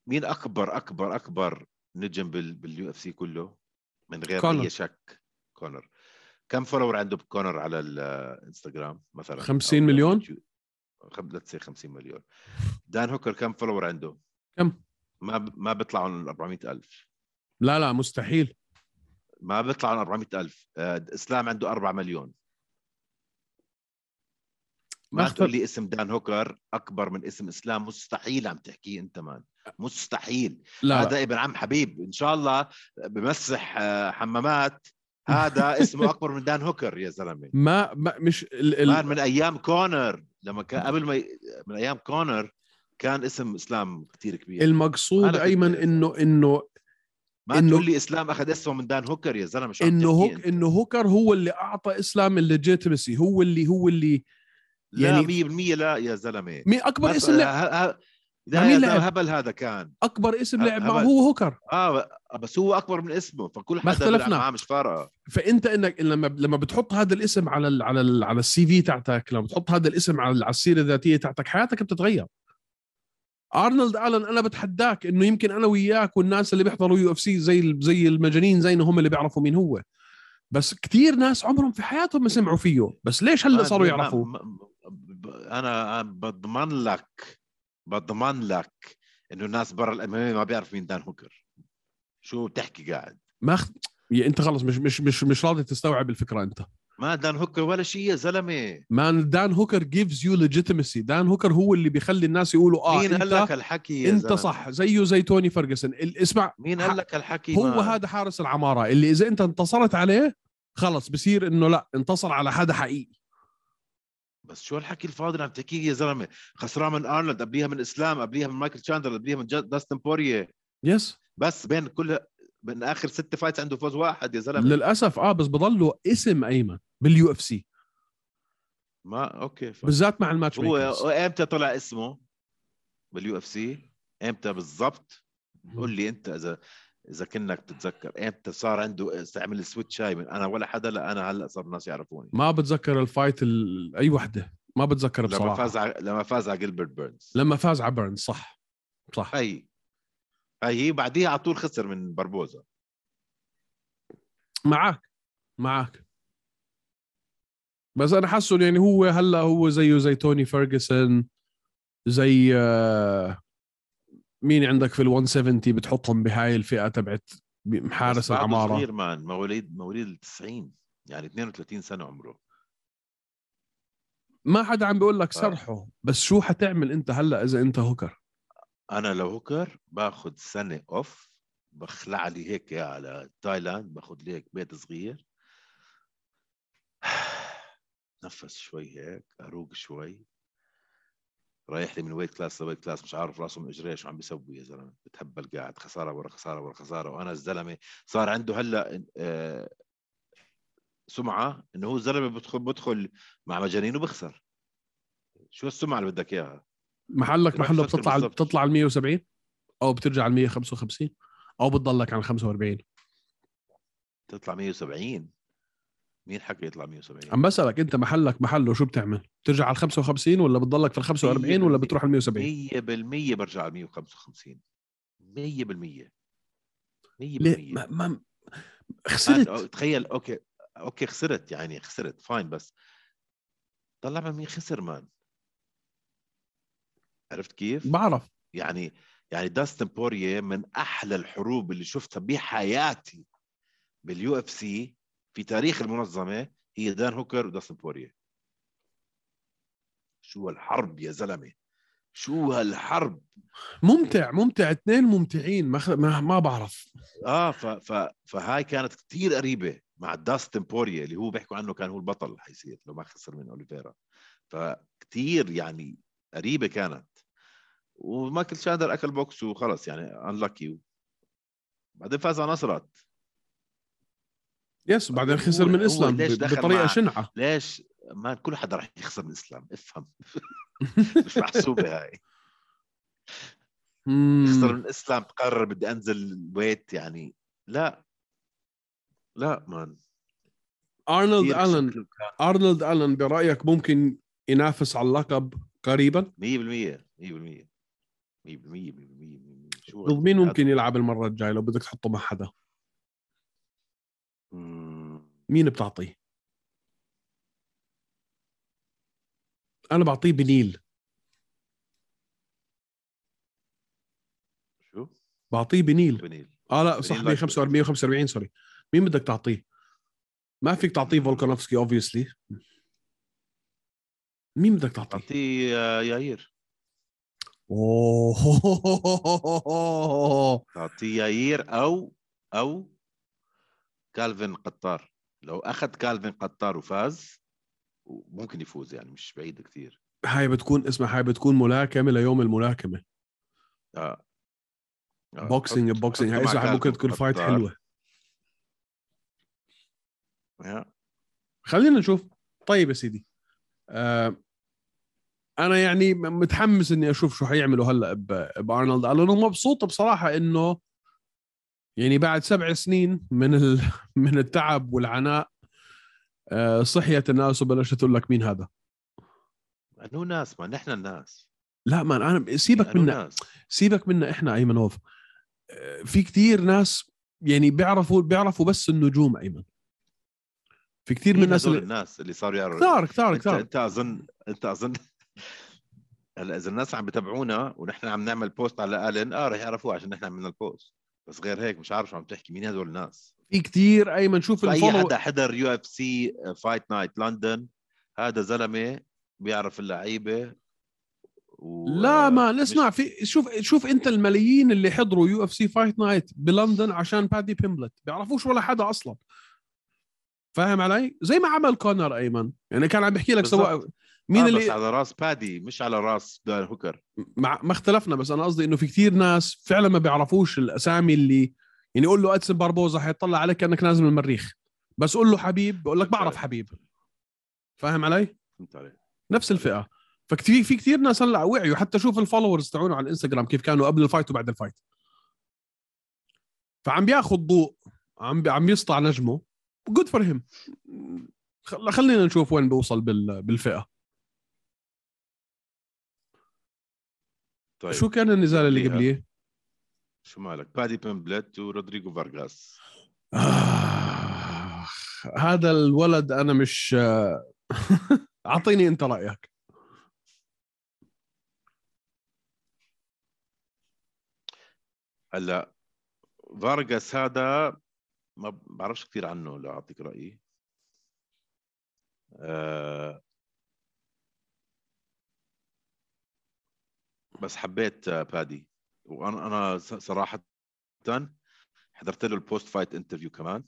مين أكبر أكبر أكبر نجم بال باليو إف سي كله؟ من غير كونر. أي شك. كونر. كم follower عنده كونر على الانستغرام مثلا؟ 50 أو مليون؟ لا تصير 50 مليون دان هوكر كم follower عنده؟ كم؟ ما ب... ما بيطلعوا عن 400 ألف. لا لا مستحيل. ما بيطلعوا عن 400 ألف. آه، إسلام عنده 4 مليون. ما تقول. لي اسم دان هوكر أكبر من اسم إسلام. مستحيل عم تحكيه أنت مان مستحيل. لا, هذا. ابن عم حبيب. إن شاء الله بمسح آه، حمامات. هذا اسمه أكبر من دان هوكر يا زلمة ما, ما مش ال... ال... من أيام كونر لما كان قبل ما ي... من أيام كونر كان اسم إسلام كثير كبير المقصود أيمن. انه انه ما إنه- تقول لي إسلام أخذ اسمه من دان هوكر يا زلمة شو إنه هوك؟ إنه هوكر هو اللي أعطى إسلام ال legitimacy هو اللي هو اللي لا يعني- 100% لا يا زلمة مين أكبر اسم لا مين لعب؟ هبل هذا كان. أكبر اسم لعب معه. هو هوكر. آه بس هو أكبر من اسمه فكل حدا بيلعب اختلفنا. معاه مش فارقة. فأنت إنك لما لما بتحط هذا الاسم على ال على ال على ال CV تاعتك لما بتحط هذا الاسم على على السيرة الذاتية تاعتك حياتك بتتغير. أرنولد آلن أنا بتحداك إنه يمكن أنا وياك والناس اللي بيحضروا يو إف سي زي زي المجانين زينا هم اللي بيعرفوا مين هو. بس كثير ناس عمرهم في حياتهم ما سمعوا فيه. بس ليش هلأ صاروا ب- أنا بضمن لك بضمن لك إنه الناس برا ال MMA ما بيعرف مين دان هوكر. شو بتحكي قاعد؟ ما خ... يا أنت خلص مش مش مش مش راضي تستوعب الفكرة أنت. ما دان هوكر ولا شيء يا زلمة. man دان هوكر gives you legitimacy. دان هوكر هو اللي بيخلي الناس يقولوا آه مين قال لك انت هالحكي يا أنت زلمة؟ صح زيه زي توني فرجسون ال- اسمع مين قال لك هالحكي هو man؟ هذا حارس العمارة. اللي إذا أنت انتصرت عليه خلص بصير إنه لا انتصر على حدا حقيقي. بس شو الحكي الفاضي اللي عم تحكيه يا زلمة؟ خسران من ارنولد قبليها من اسلام قبليها من مايكل تشاندلر قبليها من داستن بوريه yes بس بين كل من آخر ست fights عنده فوز واحد يا زلمة. للأسف آه بس بضله اسم أيمن باليو اف سي ما أوكي ف... بالذات مع الماتش هو إمتى طلع اسمه باليو اف سي إمتى بالضبط؟ قول لي أنت إذا إذا كنك تتذكر إمتى صار عنده استعمل سويتش هاي من أنا ولا حدا لا أنا هلأ صار الناس يعرفوني. ما بتذكر الفايت ال... أي وحدة ما بتذكر لما بصراحة. فاز ع... لما فاز على جيلبرت بيرنز. لما فاز على بيرنز صح صح. هي هي هي بعديها على طول خسر من بربوزا معك معك بس أنا حاسه يعني هو هلأ هو زيه زي توني فيرجسون زي آه، مين عندك في ال 170 بتحطهم بهاي الفئة تبعت حارس العمارة؟ صغير man مواليد مواليد ال 90 يعني 32 سنة عمره. ما حدا عم بيقول لك. سرحه بس شو حتعمل انت هلا إذا انت هوكر؟ أنا لو هوكر باخذ سنة off بخلع لي هيك على تايلاند باخذ لي هيك بيت صغير. نفس شوي هيك أروق شوي. رايح لي من weight class ل weight class مش عارف راسه من اجريه شو عم بيسوي يا زلمة. بتهبل قاعد خسارة ورا خسارة ورا خسارة. وأنا الزلمة صار عنده هلأ آه، سمعة إنه هو الزلمة بدخل بدخل مع مجانين وبخسر. شو السمعة اللي بدك إياها؟ محلك محله بتطلع بالضبط. بتطلع ال 170 أو بترجع ال 155 أو بتضلك على 45 تطلع 170 مين حكى يطلع 170 عم بسألك أنت محلك محله شو بتعمل؟ بترجع على ال 55 ولا بتضلك في ال 45 ولا بتروح على 170 100% برجع على 155 100% 100% ليه؟ ما, ما خسرت. تخيل أوكي أوكي خسرت يعني خسرت fine بس طلع من مين خسر man. عرفت كيف؟ بعرف. يعني يعني داستن بوريه من أحلى الحروب اللي شفتها بحياتي باليو إف سي في تاريخ المنظمة هي دان هوكر وداستن بوريه شو هالحرب يا زلمة؟ شو هالحرب؟ ممتع ممتع. اثنين ممتعين ما, خ... ما ما بعرف. آه ف ف فهاي كانت كتير قريبة مع داستن بوريه اللي هو بيحكوا عنه كان هو البطل حيصير لو ما خسر من أوليفيرا. فكتير يعني قريبة كانت. ومايكل تشاندلر أكل بوكس وخلص يعني unlucky بعدين فاز على نصرت. يس بعدين هو- خسر من هو إسلام ليش ب- دخل بطريقة مع- شنعة. ليش ما كل حدا راح يخسر من الإسلام؟ افهم. مش محسوبة هاي. مم. يخسر من الإسلام تقرر بدي أنزل ويت يعني لا. لا مان ارنولد الن ارنولد الن برأيك ممكن ينافس على اللقب قريبا؟ 100% 100% 100% 100% شو مين ممكن يلعب المرة الجاية لو بدك تحطه مع حدا. مين بتعطيه؟ أنا بعطيه بـ Neil. شو؟ بعطيه بـ Neil. بـ Neil. آه لا صح like 145 145 sorry مين بدك تعطيه؟ ما فيك تعطيه فولكانوفسكي obviously مين بدك تعطيه؟ اعطيه آه، ياير أوه. تعطيه ياير أو أو كالفين قطار. لو أخذ كالفين قطار وفاز ممكن يفوز يعني مش بعيد كثير. هاي بتكون اسمها هاي بتكون ملاكمة ليوم الملاكمة. آه. آه، boxing boxing هاي اسمها ممكن تكون fight. حلوة. يا. خلينا نشوف. طيب يا سيدي. آه أنا يعني متحمس إني أشوف شو حيعملوا هلأ بأرنولد. لأنه مبسوط بصراحة إنه يعني بعد سبع سنين من ال... من التعب والعناء آه صحيت الناس وبلشت تقول لك مين هذا. انو ناس ما نحن الناس. لا مان أنا سيبك أنو منا ناس. سيبك منا إحنا ايمنوف آه، في كتير ناس يعني بيعرفوا بيعرفوا بس النجوم أيمن. في كتير من الناس اللي الناس اللي صاروا يعرفوا؟ كثار كثار كثار. أنت اظن أنت اظن هلا إذا الناس عم بتابعونا ونحن عم نعمل post على الن آه رح يعرفوه عشان نحن عملنا ال post بس غير هيك مش عارف شو عم تحكي مين هدول الناس؟ في كتير. ايمن شوف أي حدا حضر UFC Fight Night لندن هذا زلمة بيعرف اللعيبة و... لا ما مش- نسمع في شوف شوف أنت الملايين اللي حضروا UFC Fight Night بلندن عشان بادي بيمبلت. بيعرفوش ولا حدا أصلا. فاهم علي؟ زي ما عمل كونر أيمن. يعني كان عم بحكي لك سواء. مين آه اللي بس على راس بادي مش على راس دان هوكر. مع ما اختلفنا بس أنا قصدي إنه في كتير ناس فعلا ما بيعرفوش الأسامي اللي يعني قول له ادسن باربوزا حيطلع عليك كأنك نازل من المريخ. بس قول له حبيب بقول لك بعرف حبيب. فاهم علي؟ فهمت علي نفس الفئة. فكتير في كثير ناس هلأ وعيوا. حتى شوف ال followers تاعونه على الإنستغرام كيف كانوا قبل ال fight وبعد ال fight. فعم بياخذ ضوء عم بي عم يسطع نجمه. good for him خلينا نشوف وين بيوصل بال... بالفئة. طيب. شو كان النزال اللي. قبليه؟ شو مالك؟ بادي بيمبلت ورودريجو فارغاس. آه هذا الولد أنا مش آه، أعطيني أنت رأيك. هلا فارغاس هذا ما بعرفش كثير عنه لا أعطيك رأيي. أه بس حبيت آه، بادي. وأنا أنا صراحة حضرت له ال post-fight interview كمان.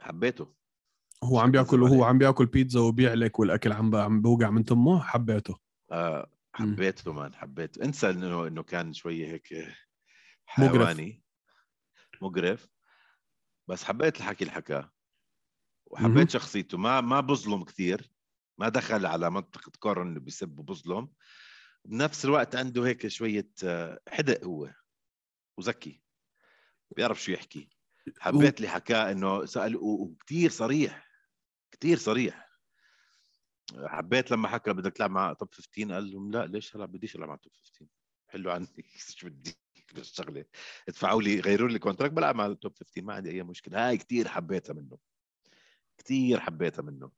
حبيته. هو عم بياكل وهو. عم بياكل بيتزا وبيعلك والأكل عم عم بوقع من تمه. حبيته. آه مم. حبيته man حبيته. انسى إنه إنه كان شوية هيك. حيواني. مقرف. بس حبيت الحكي اللي حكاه. وحبيت مهم. شخصيته. ما ما بظلم كثير. ما دخل على منطقة كونر إنه بيسب وبظلم. بنفس الوقت عنده هيك شوية آه، حدق هو وذكي بيعرف شو يحكي. حبيت اللي حكاه إنه سأل وكثير صريح كثير صريح. حبيت لما حكى بدك تلعب مع top 15 قال لهم لا ليش هلا بديش ألعب مع top 15 حلوا عني شو بدي؟ الشغلة؟ ادفعوا لي غيروا لي contract بلعب مع ال top 15 ما عندي أي مشكلة. هاي كثير حبيتها منه. كثير حبيتها منه.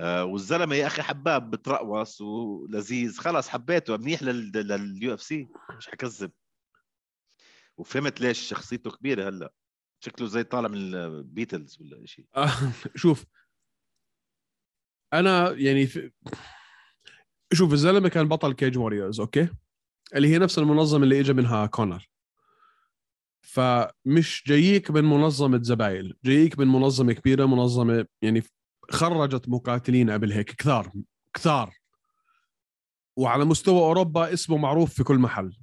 والزلمة يا أخي حباب بترقص ولذيذ. خلص حبيته منيح لل UFC مش حكذب. وفهمت ليش شخصيته كبيرة هلأ. شكله زي طالع من البيتلز ولا شيء آه، شوف. أنا يعني في... شوف الزلمة كان بطل Cage Warriors okay؟ اللي هي نفس المنظمة اللي اجى منها كونر. فمش جاييك من منظمة زبايل. جاييك من منظمة كبيرة منظمة يعني خرجت مقاتلين قبل هيك كثار كثار. وعلى مستوى أوروبا اسمه معروف في كل محل.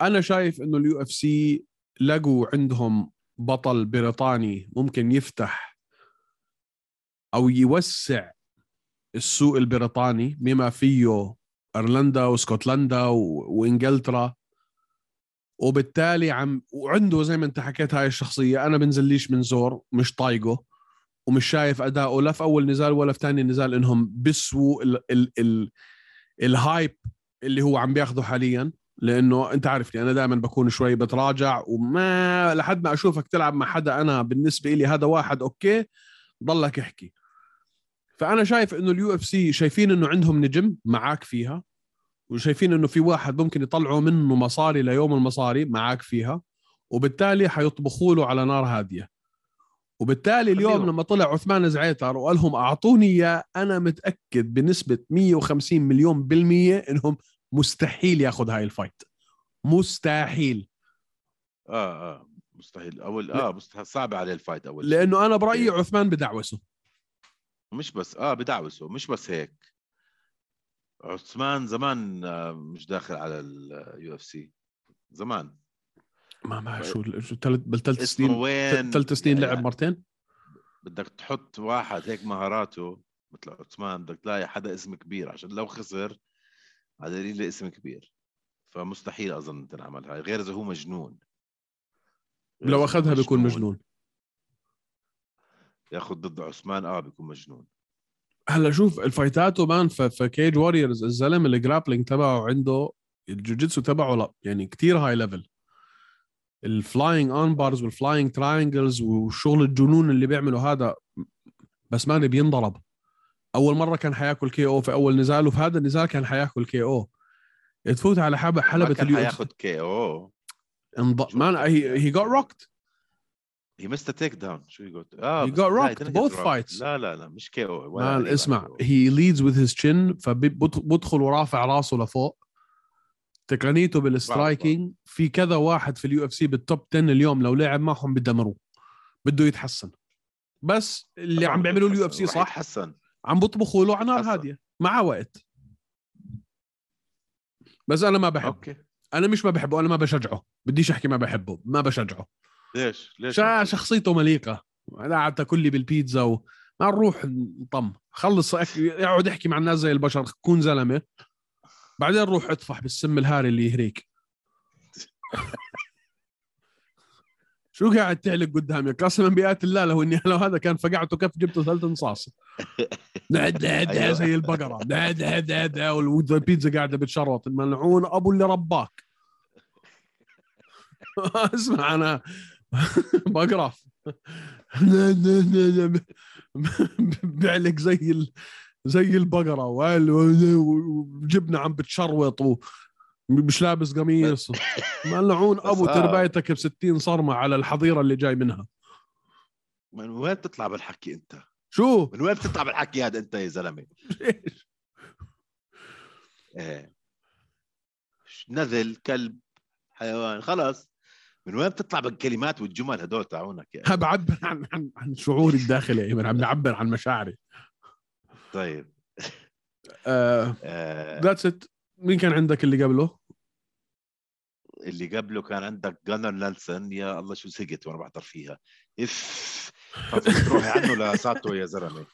أنا شايف إنه ال UFC لقوا عندهم بطل بريطاني ممكن يفتح أو يوسع السوق البريطاني بما فيه ايرلندا واسكتلندا. وإنجلترا. وبالتالي عم وعنده زي ما أنت حكيت هاي الشخصية أنا بنزليش من زور مش طايقه. ومش شايف اداؤه لا في أول نزال ولا في ثاني نزال إنهم بيسووا ال... ال... ال... ال hype اللي هو عم بياخده حاليا. لأنه أنت عارفني أنا دائما بكون شوي بتراجع وما لحد ما أشوفك تلعب مع حدا أنا بالنسبة لي هذا واحد okay ضلك احكي فأنا شايف إنه ال UFC شايفين إنه عندهم نجم معاك فيها وشايفين إنه في واحد ممكن يطلعوا منه مصاري ليوم المصاري معاك فيها وبالتالي حيطبخوا له على نار هادية. وبالتالي اليوم خليهم. لما طلع عثمان زعيتر وقال لهم أعطوني إياه أنا متأكد بنسبة 150 مليون بالمية إنهم مستحيل ياخذ هاي ال fight. مستحيل. آه آه مستحيل. اول آه مستحيل. صعب عليه ال fight أول شيء. لأنه أنا برأيي okay. عثمان بدعوسه. مش بس آه بدعوسه. مش بس هيك. عثمان زمان آه، مش داخل على ال UFC. زمان. ما ما شو شو ثلاث بالثلاث سنين ثلاث سنين لعب يعني مرتين؟ بدك تحط واحد هيك مهاراته مثل عثمان بدك تلاقي حدا اسم كبير عشان لو خسر هذا دليل اسم كبير. فمستحيل أظن تنعمل هاي غير إذا هو مجنون. لو أخذها بيكون مجنون. ياخذ ضد عثمان آه بيكون مجنون. هلأ شوف الفايتات و man في, في Cage Warriors الزلمة ال grappling تبعه عنده الجوجيتسو تبعه لا يعني كتير high level ال flying armbars وال flying triangles والشغل الجنون اللي بيعمله هذا بس ماني بينضرب. أول مرة كان حياكل KO في أول نزال وفي هذا النزال كان حياكل KO. تفوت على حلبة حلبة كان اليو حياخذ كي أو. انض... مان هي هي جوت روكت هي مست تيك داون شو يقول آه didn't get both rocked. fights. لا لا لا مش KO man اسمع. he leads with his chin فبدخل ورافع راسه لفوق. تقنيته بال striking في كذا واحد في ال UFC بال top 10 اليوم لو لعب معهم بدمروه. بده يتحسن. بس اللي عم بيعملوا ال UFC صح؟ يتحسن. عم بطبخوا له على نار. هادية مع وقت. بس أنا ما بحب okay. أنا مش ما بحبه أنا ما بشجعه. بديش أحكي ما بحبه ما بشجعه. ليش؟ ليش شا شخصيته مليقة. قاعد تاكل لي بالبيتزا وما نروح نطم. خلص اقعد احكي مع الناس زي البشر كون زلمة. بعدين روح اطفح بالسم الهاري اللي يهريك. شو قاعد تعلق قدامي قسما بآيات الله؟ لو اني لو هذا كان فقعته كف جبته ثلاث انصاص. نعد نعد أيوة. زي البقرة. نعد نعد نعد والبيتزا قاعدة بتشرط الملعون أبو اللي رباك. اسمع أنا بقرف بيعلق زي. زي البقرة وجبنة عم بتشروط و... مش لابس قميص. ملعون أبو آه. تربايتك ب 60 صرمة على الحظيرة اللي جاي منها. من وين بتطلع بالحكي أنت؟ شو؟ من وين بتطلع بالحكي هذا أنت يا زلمة؟ إيه. نذل كلب حيوان. خلص. من وين بتطلع بالكلمات والجمل هدول تاعونك ها بعبر عن عن عن شعوري الداخلي أيمن. عم بعبر عن مشاعري. طيب. آه آه that's it مين كان عندك اللي قبله؟ اللي قبله كان عندك جانر نيلسون. يا الله شو زهقت وأنا بحضر فيها. إف. تروحي عنه؟ لساتو يا زلمة.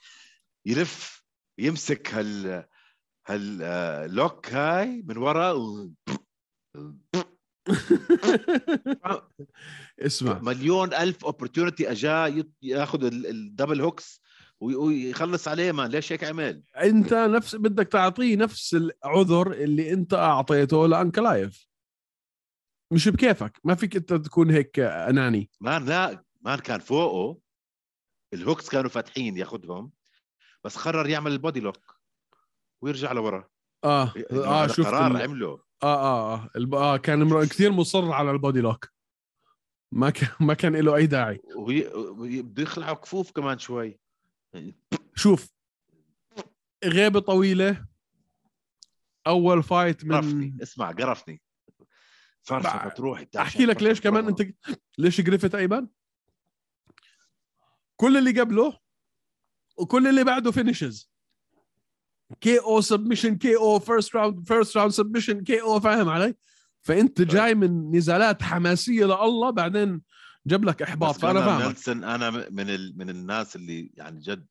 يلف يمسك هال هال آه، lock هاي من ورا و... اسمع. مليون ألف opportunity أجا ياخذ ال double hooks ويخلص عليه ما ليش هيك عمل؟ انت نفس بدك تعطيه نفس العذر اللي انت اعطيته لأنكالاييف. مش بكيفك ما فيك انت تكون هيك أناني. man لا man كان فوقه. ال hooks كانوا فاتحين ياخذهم بس قرر يعمل ال body lock ويرجع لورا. آه إنه آه شفت قرار عمله. آه آه آه, الب... آه كان مر... كثير مصر على ال body lock. ما كان ما كان له أي داعي. وهي وهي- بده يخلعوا كفوف كمان شوي. شوف غيبة طويلة. أول fight من قرفني. اسمع قرفني. فرصة بع- تروح أحكي لك ليش كمان أنت ليش قرفت أيمن؟ كل اللي قبله وكل اللي بعده finishes KO submission KO first round first round submission KO فاهم علي؟ فأنت جاي من نزالات حماسية لله بعدين جاب لك إحباط فأنا فاهمك. نيلسون أنا من ال... من الناس اللي يعني جد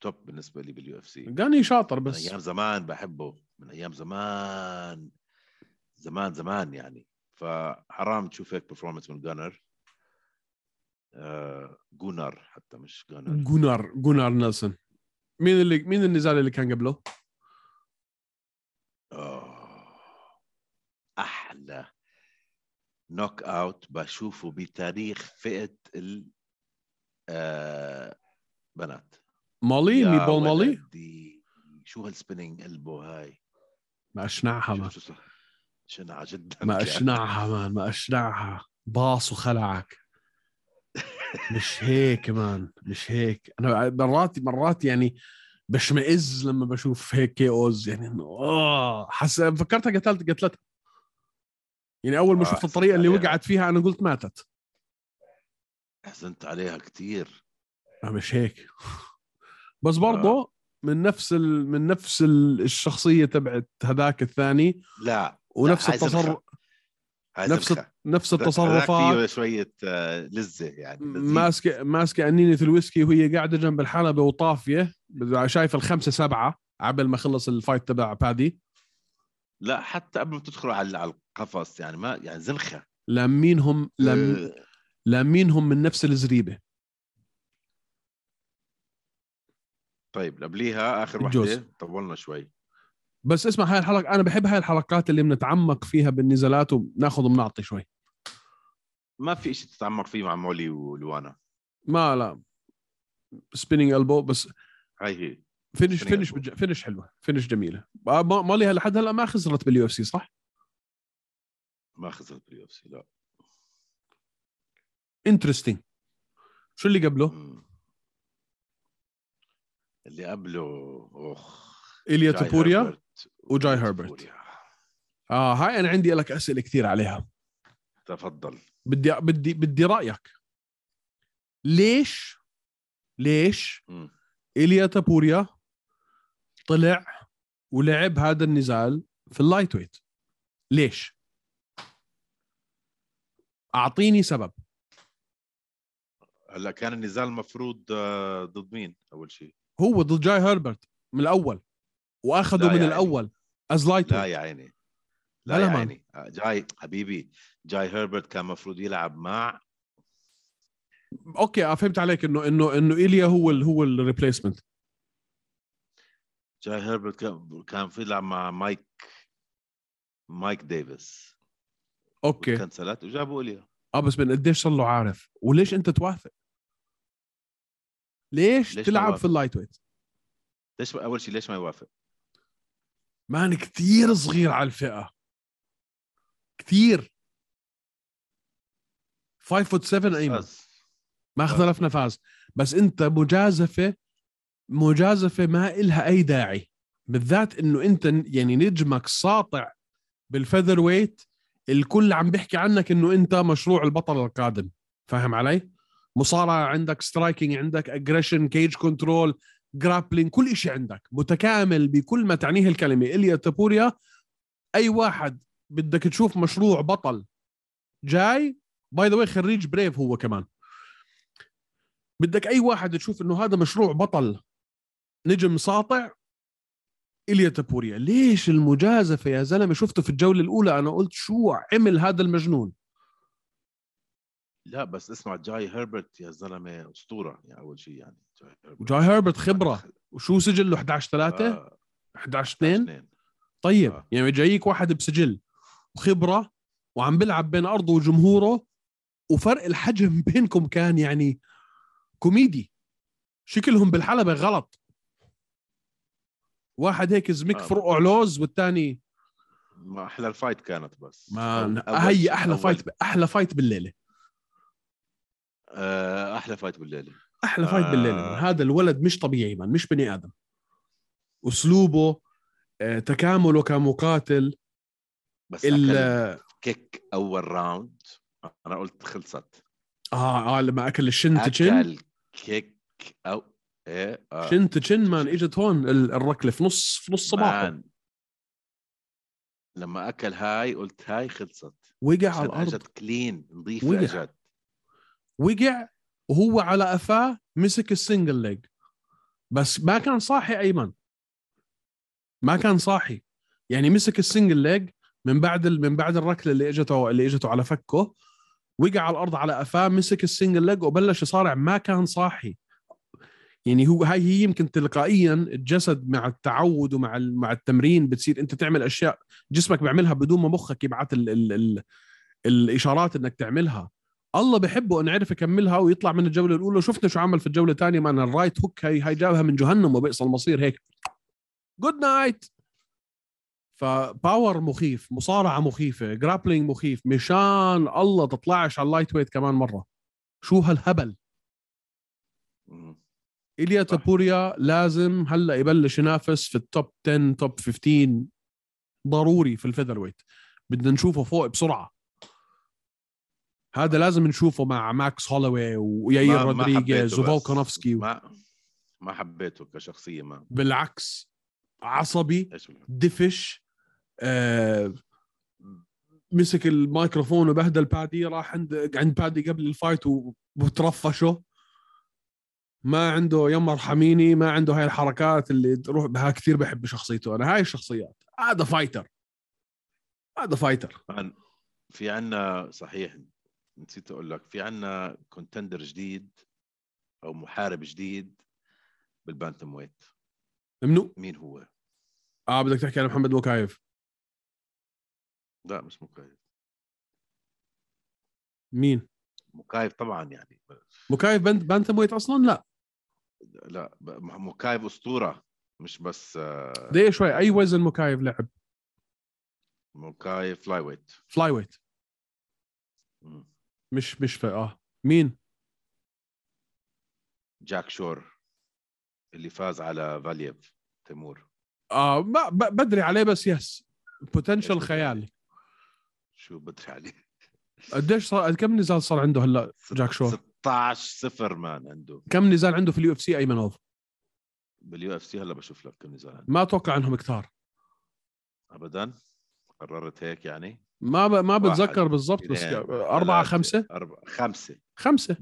top بالنسبة لي بال UFC. جاني شاطر من بس. أيام زمان بحبه من أيام زمان زمان زمان يعني. فحرام تشوف هيك performance من جانر آه جونر حتى مش جانر جونار جونار نيلسون. مين اللي مين النزال اللي كان قبله؟ آه. أحلى knockout بشوفه بتاريخ فئة ال آه بنات. مولي يا Meatball مولي؟ شو هال spinning elbow هاي؟ ما أشنعها شو man شو صح شنع جدا ما. أشنعها man ما أشنعها. باص وخلعك. مش هيك man. مش هيك. أنا مرات مرات يعني بشمئز لما بشوف هيك KOs. يعني انه آه حس فكرتها قتلت قتلتها. يعني أول ما آه، شفت الطريقة اللي عليها. وقعت فيها أنا قلت ماتت. حزنت عليها كثير آه، مش هيك. بس برضه من نفس ال... من نفس ال- الشخصية تبعت هذاك الثاني. لا ونفس التصرف نفس زنخة. نفس التصرفات. فيه شوية آه، لذة يعني. ماسكة ماسكة أنينة الويسكي وهي قاعدة جنب الحلبة وطافية. شايف الخمسة سبعة قبل ما خلص ال fight تبع بادي. لا حتى قبل ما تدخلوا على على القفص يعني ما يعني زنخة. لامينهم لم آه، لامينهم من نفس الزريبة؟ طيب قبليها آخر. وحدة طولنا شوي. بس اسمع هاي الحلقة أنا بحب هاي الحلقات اللي بنتعمق فيها بالنزالات وبناخذ وبنعطي شوي. ما في شيء تتعمق فيه مع مولي ولوانا. ما لا. spinning elbow بس هاي هي. finish Spinning finish. بج... finish حلوة finish جميلة ما- ما- مولي لحد هلا ما خسرت بال UFC صح؟ ما خسرت بال UFC لا interesting شو اللي قبله؟ مم. اللي قبله أخ توبوريا هربرت وجاي هربرت. آه هاي أنا عندي لك أسئلة كثير عليها تفضل بدي بدي بدي رأيك ليش ليش مم. إيليا توبوريا طلع ولعب هذا النزال في ال lightweight. ليش؟ أعطيني سبب. هلا كان النزال المفروض آه، ضد مين أول شيء؟ هو ضد جاي هربرت من الأول واخذوا لا من الأول as light لا يا عيني. لا يا. عيني. آه، جاي حبيبي جاي هربرت كان المفروض يلعب مع okay آه، فهمت عليك إنه إنه إنه إيليا هو ال هو ال replacement جاي هربرت كان في يلعب مع مايك مايك ديفيس okay كنسلت وجابوا إيليا آه بس من قديش صار له عارف؟ وليش أنت توافق؟ ليش, ليش تلعب؟ في ال lightweight ليش أول شيء ليش ما يوافق؟ man كثير صغير على الفئة. كثير. 5 foot 7 أيمن. ما اختلفنا فاز. بس أنت مجازفة مجازفه ما إلها أي داعي بالذات إنه أنت يعني نجمك ساطع بال featherweight الكل عم بيحكي عنك إنه أنت مشروع البطل القادم. فاهم علي؟ مصارعة عندك striking عندك aggression cage control grappling كل شيء عندك متكامل بكل ما تعنيه الكلمة. إيليا توبوريا أي واحد بدك تشوف مشروع بطل جاي by the خريج بريف هو كمان. بدك أي واحد تشوف إنه هذا مشروع بطل نجم ساطع إيليا توبوريا. ليش المجازفة يا زلمة؟ شفته في الجولة الأولى أنا قلت شو عمل هذا المجنون؟ لا بس اسمع جاي هربرت يا زلمة أسطورة يعني أول شيء يعني جاي هربرت. جاي هربرت خبرة. وشو سجله 11 3 آه، 11 2 اثنين. طيب آه. يعني جايك واحد بسجل وخبرة وعم بيلعب بين أرضه وجمهوره وفرق الحجم بينكم كان يعني كوميدي. شكلهم بالحلبة غلط. واحد هيك زمك آه. فرقع لوز والثاني ما أحلى ال fight كانت بس. ما هي أحلى أول- fight أحلى fight بالليلة. آه، أحلى fight بالليلة. أحلى fight بالليلة. آه. هذا الولد مش طبيعي من مش بني آدم. أسلوبه آه، تكامله كمقاتل. بس ال kick أول round. أنا قلت خلصت. آه آه لما أكل ال shin shin. أكل kick أو إيه آه. شن تشن مان إجت هون ال- الركلة في نص في نص صباحه. لما أكل هاي قلت هاي خلصت. وقع على الأرض. اجت clean نظيفه وقع. اجت وقع وهو على قفاه مسك ال single leg بس ما كان صاحي أيمن. ما كان صاحي. يعني مسك ال single leg من بعد ال- من بعد الركلة اللي اجته اللي إجته على فكه. وقع على الأرض على قفاه مسك ال single leg وبلش يصارع. ما كان صاحي. يعني هو هاي هي يمكن تلقائيا الجسد مع التعود ومع مع التمرين بتصير أنت تعمل أشياء جسمك بيعملها بدون ما مخك يبعث ال ال ال الإشارات إنك تعملها. الله بحبه انه عرف يكملها ويطلع من الجولة الأولى شفنا شو عمل في الجولة الثانية مع ال right hook هي هي جابها من جهنم وبئس المصير هيك. good night ف power مخيف مصارعة مخيفة grappling مخيف مشان الله تطلعش على ال lightweight كمان مرة. شو هالهبل. إيليا صح. توبوريا لازم هلا يبلش ينافس في ال top 10 top 15 ضروري في ال featherweight بدنا نشوفه فوق بسرعة هذا لازم نشوفه مع ماكس هولوي وياير رودريغيز. وفولكانوفسكي ما ما حبيته كشخصية ما بالعكس عصبي؟ دفش آه مسك الميكروفون وبهدل بادي راح عند عند بادي قبل ال fight و- وترفشه ما عنده يما ارحميني ما عنده هاي الحركات اللي تروح بها كثير بحب شخصيته. أنا هاي الشخصيات. هذا fighter هذا fighter في عنا صحيح نسيت أقول لك في عنا contender جديد أو محارب جديد بال bantamweight. منو؟ مين هو؟ آه بدك تحكي عن محمد مكايف. لا مش مكايف. مين؟ مكايف طبعا يعني. مكايف بنت bantamweight أصلا؟ لا. لا مكايف أسطورة مش بس آه، دقيقة شوي. أي وزن مكايف لعب؟ مكايف flyweight flyweight. مش مش في آه. مين؟ جاك شور اللي فاز على فالييف تيمور. آه ما بدري عليه بس yes. potential خيالي شو بدري عليه؟ قديش صار كم نزال صار عنده هلا جاك شور؟ 16 صفر man عنده كم نزال عنده في ال UFC ايمنوف بال UFC هلا بشوف لك كم نزال عنده. ما أتوقع عنهم كثار. ابدا. قررت هيك يعني. ما ب... ما بتذكر بالضبط بس أربعة خمسة؟ أربعة خمسة. خمسة.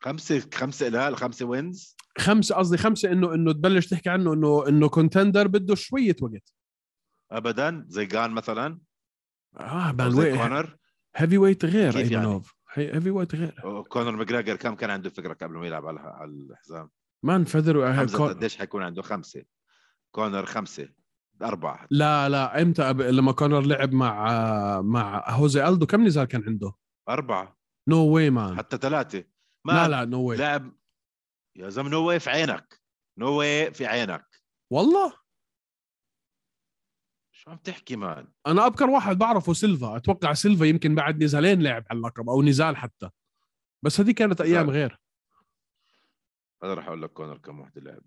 خمسة خمسة لا خمسة وينز خمسة قصدي خمسة إنه إنه تبلش تحكي عنه إنه إنه كونتندر بده شوية وقت. ابدا. زي جان مثلا. آه بان ويت كونر. هيفي ويت غير كيف ايمنوف هيفي ويت غير كونر ماجريجر كم كان عنده فكرة قبل ما يلعب على على الحزام؟ مان حمزة قديش حيكون عنده؟ خمسة. كونر خمسة. أربعة. لا لا إمتى أب... لما كونر لعب مع مع هوزي ألدو كم نزال كان عنده؟ أربعة. no way man حتى ثلاثة. ما لا لا no way لعب يا زلمة no way في عينك. no way في عينك. والله؟ شو عم تحكي man؟ أنا أبكر واحد بعرفه سيلفا. أتوقع سيلفا يمكن بعد نزالين لعب على اللقب أو نزال حتى. بس هذه كانت أيام. غير. هذا راح أقول لك كونر كم وحده لعب.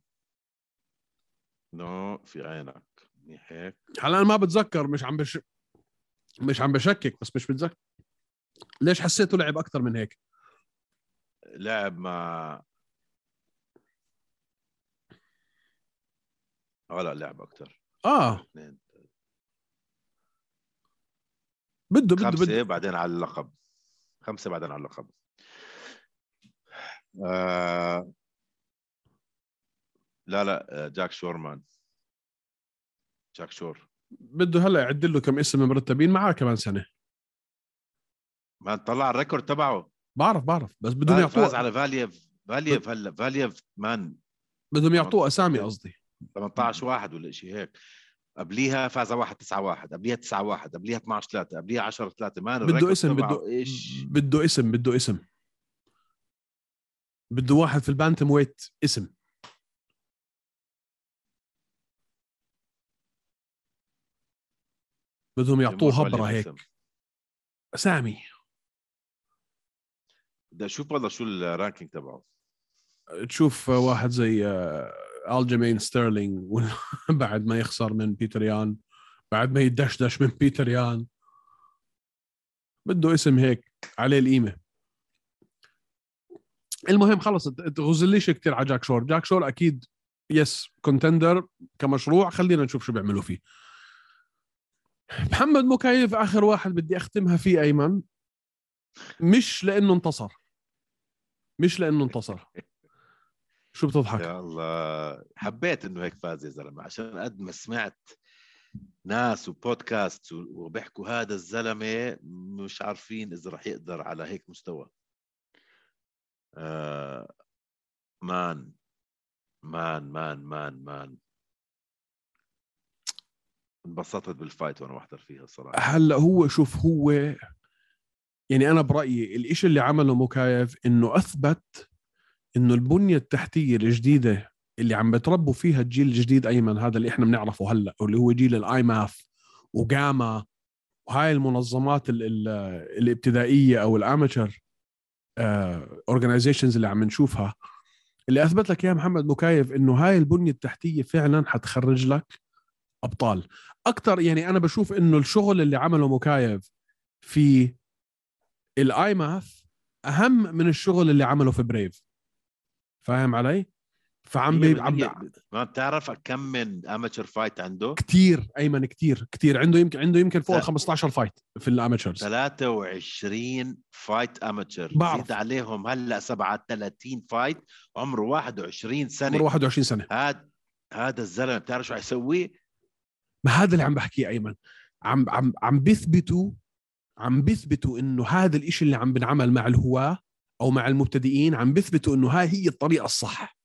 نو في عينك. منيح هيك. هلا أنا ما بتذكر مش عم بش مش عم بشكك بس مش بتذكر. ليش حسيته لعب أكثر من هيك؟ لعب مع آه لا لعب أكثر آه. اثنين. بده بده خمسة بده. بعدين على اللقب. خمسة بعدين على اللقب. آه... لا لا آه، جاك شور man جاك شور. بده هلا يعد له كم اسم مرتبين معاه كمان سنة. ما طلع ال record تبعه. بعرف بعرف بس بدهم فاز يعطوه على فالييف فالييف هلا فالييف man. بدهم يعطوه أسامي قصدي. 18 واحد ولا شيء هيك. قبليها فاز واحد 9 1 قبليها 9 1 قبليها 12 3 قبليها 10 3 man بده اسم بده بده اسم بده اسم. بده واحد في ال bantamweight اسم. بدهم يعطوه هبرة هيك. أسامي. بدي أشوف والله شو ال ranking تبعه. تشوف واحد زي آه، ألجيمين ستيرلينج بعد ما يخسر من بيتر يان بعد ما يدشدش من بيتر يان. بده اسم هيك عليه القيمة. المهم خلص تغزليش كثير على جاك شور. جاك شور أكيد yes contender كمشروع. خلينا نشوف شو بيعملوا فيه. محمد مكاييف آخر واحد بدي أختمها فيه أيمن. مش لأنه انتصر. مش لأنه انتصر. شو بتضحك؟ يا الله. حبيت إنه هيك فاز يا زلمة عشان قد ما سمعت ناس وبودكاست وبيحكوا هذا الزلمة مش عارفين إذا رح يقدر على هيك مستوى. آه man man man man man. انبسطت بال fight وأنا بحضر فيها الصراحة. هلأ هو شوف هو يعني أنا برأيي الإشي اللي عمله مكايف إنه أثبت إنه البنية التحتية الجديدة اللي عم بتربوا فيها الجيل الجديد أيمن هذا اللي إحنا بنعرفه هلأ واللي هو جيل ال IMMAF و GAMMA وهاي المنظمات ال ال الابتدائية أو ال amateur organizations اللي عم نشوفها. اللي أثبت لك يا محمد مكايف إنه هاي البنية التحتية فعلا حتخرج لك أبطال. أكثر يعني أنا بشوف إنه الشغل اللي عمله مكايف في ال IMMAF أهم من الشغل اللي عمله في BRAVE فاهم علي؟ فعم بي... عم ما بتعرف كم من amateur fight عنده؟ كثير أيمن كثير كثير عنده يمكن عنده يمكن فوق ال لا. 15 fight في ال amateurs. 23 fight amateur بعرف. زيد عليهم هلأ 37 fight عمره 21 سنة. عمره 21 سنة. هذا هذا الزلمة بتعرف شو حيسوي؟ ما هذا اللي عم بحكيه أيمن. عم عم عم بيثبتوا عم بيثبتوا إنه هذا الإشي اللي عم بنعمل مع الهواة أو مع المبتدئين عم بيثبتوا إنه هاي هي الطريقة الصح.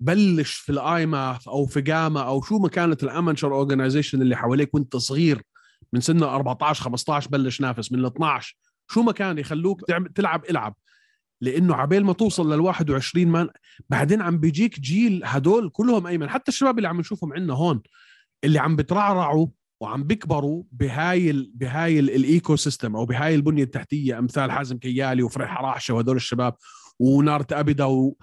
بلش في ال IMMAF أو في جاما أو شو ما كانت ال amateur organization اللي حواليك وأنت صغير من سن 14 15 بلش نافس من ال 12 شو ما كان يخلوك تلعب العب. لأنه عبال ما توصل لل 21 ما بعدين عم بيجيك جيل هدول كلهم أيمن. حتى الشباب اللي عم نشوفهم عندنا هون اللي عم بترعرعوا وعم بيكبروا بهاي ال بهاي ال- ال ecosystem أو بهاي البنية التحتية أمثال حازم كيالي وفريح حراشه وهدول الشباب ونارت ابدا و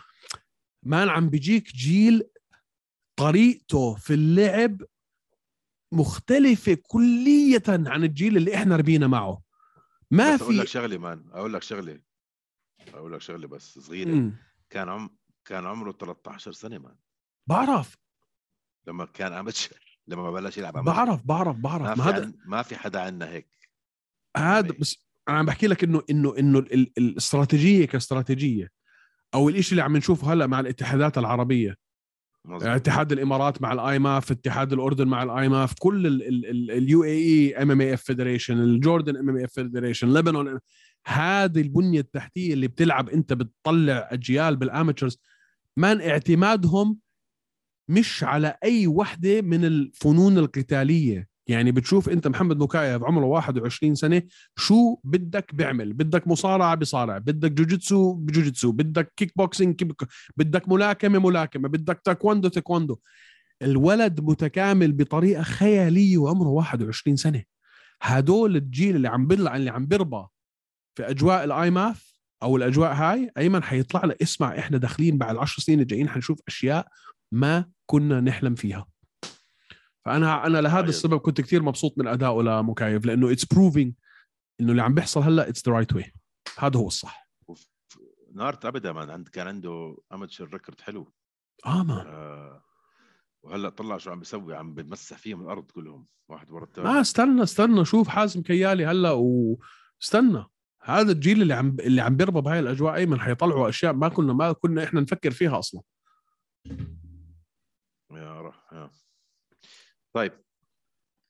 man عم بيجيك جيل طريقته في اللعب مختلفة كلية عن الجيل اللي إحنا ربينا معه. ما بس أقول لك في شغلة man أقول لك شغلة. أقول لك شغلة بس صغيرة. مم. كان عم كان عمره 13 سنة man. بعرف. لما كان amateur لما بلش يلعب amateur بعرف بعرف ما بعرف في ما هذا عن... ما في حدا عندنا هيك. هذا بس أنا عم بحكي لك إنه إنه إنه ال- ال- الاستراتيجية كاستراتيجية أو الإشي اللي عم نشوفه هلأ مع الاتحادات العربية. مظبوط. اتحاد الإمارات مع ال IMMAF اتحاد الأردن مع ال IMMAF كل ال UAE MMAF federation ال Jordan MMAF federation لبنان. هذه البنية التحتية اللي بتلعب أنت بتطلع أجيال بال amateurs man اعتمادهم مش على أي وحدة من الفنون القتالية. يعني بتشوف أنت محمد مكايف عمره 21 سنة شو بدك بيعمل. بدك مصارعة بصارع بدك جوجيتسو بجوجيتسو بدك kickboxing kick بدك ملاكمة ملاكمة بدك تايكوندو تايكوندو الولد متكامل بطريقة خيالية وعمره 21 سنة. هدول الجيل اللي عم بيطلع اللي عم بيربى في أجواء ال IMMAF أو الأجواء هاي أيمن حيطلع لك اسمع إحنا داخلين بعد 10 سنين الجايين حنشوف أشياء ما كنا نحلم فيها. فأنا أنا لهذا أيوة. السبب كنت كثير مبسوط من ادائه لمكايف لأنه it's proving إنه اللي عم بيحصل هلأ it's the right way هذا هو الصح. نارت ابدا man عند كان عنده amateur record حلو. آه man آه وهلأ طلع شو عم بيسوي عم بمسح فيهم الأرض كلهم واحد ورا الثاني ما استنى استنى شوف حازم كيالي هلأ واستنى هذا الجيل اللي عم اللي عم بيربى بهاي الأجواء أيمن حيطلعوا أشياء ما كنا ما كنا إحنا نفكر فيها أصلا. يا رح يا. طيب.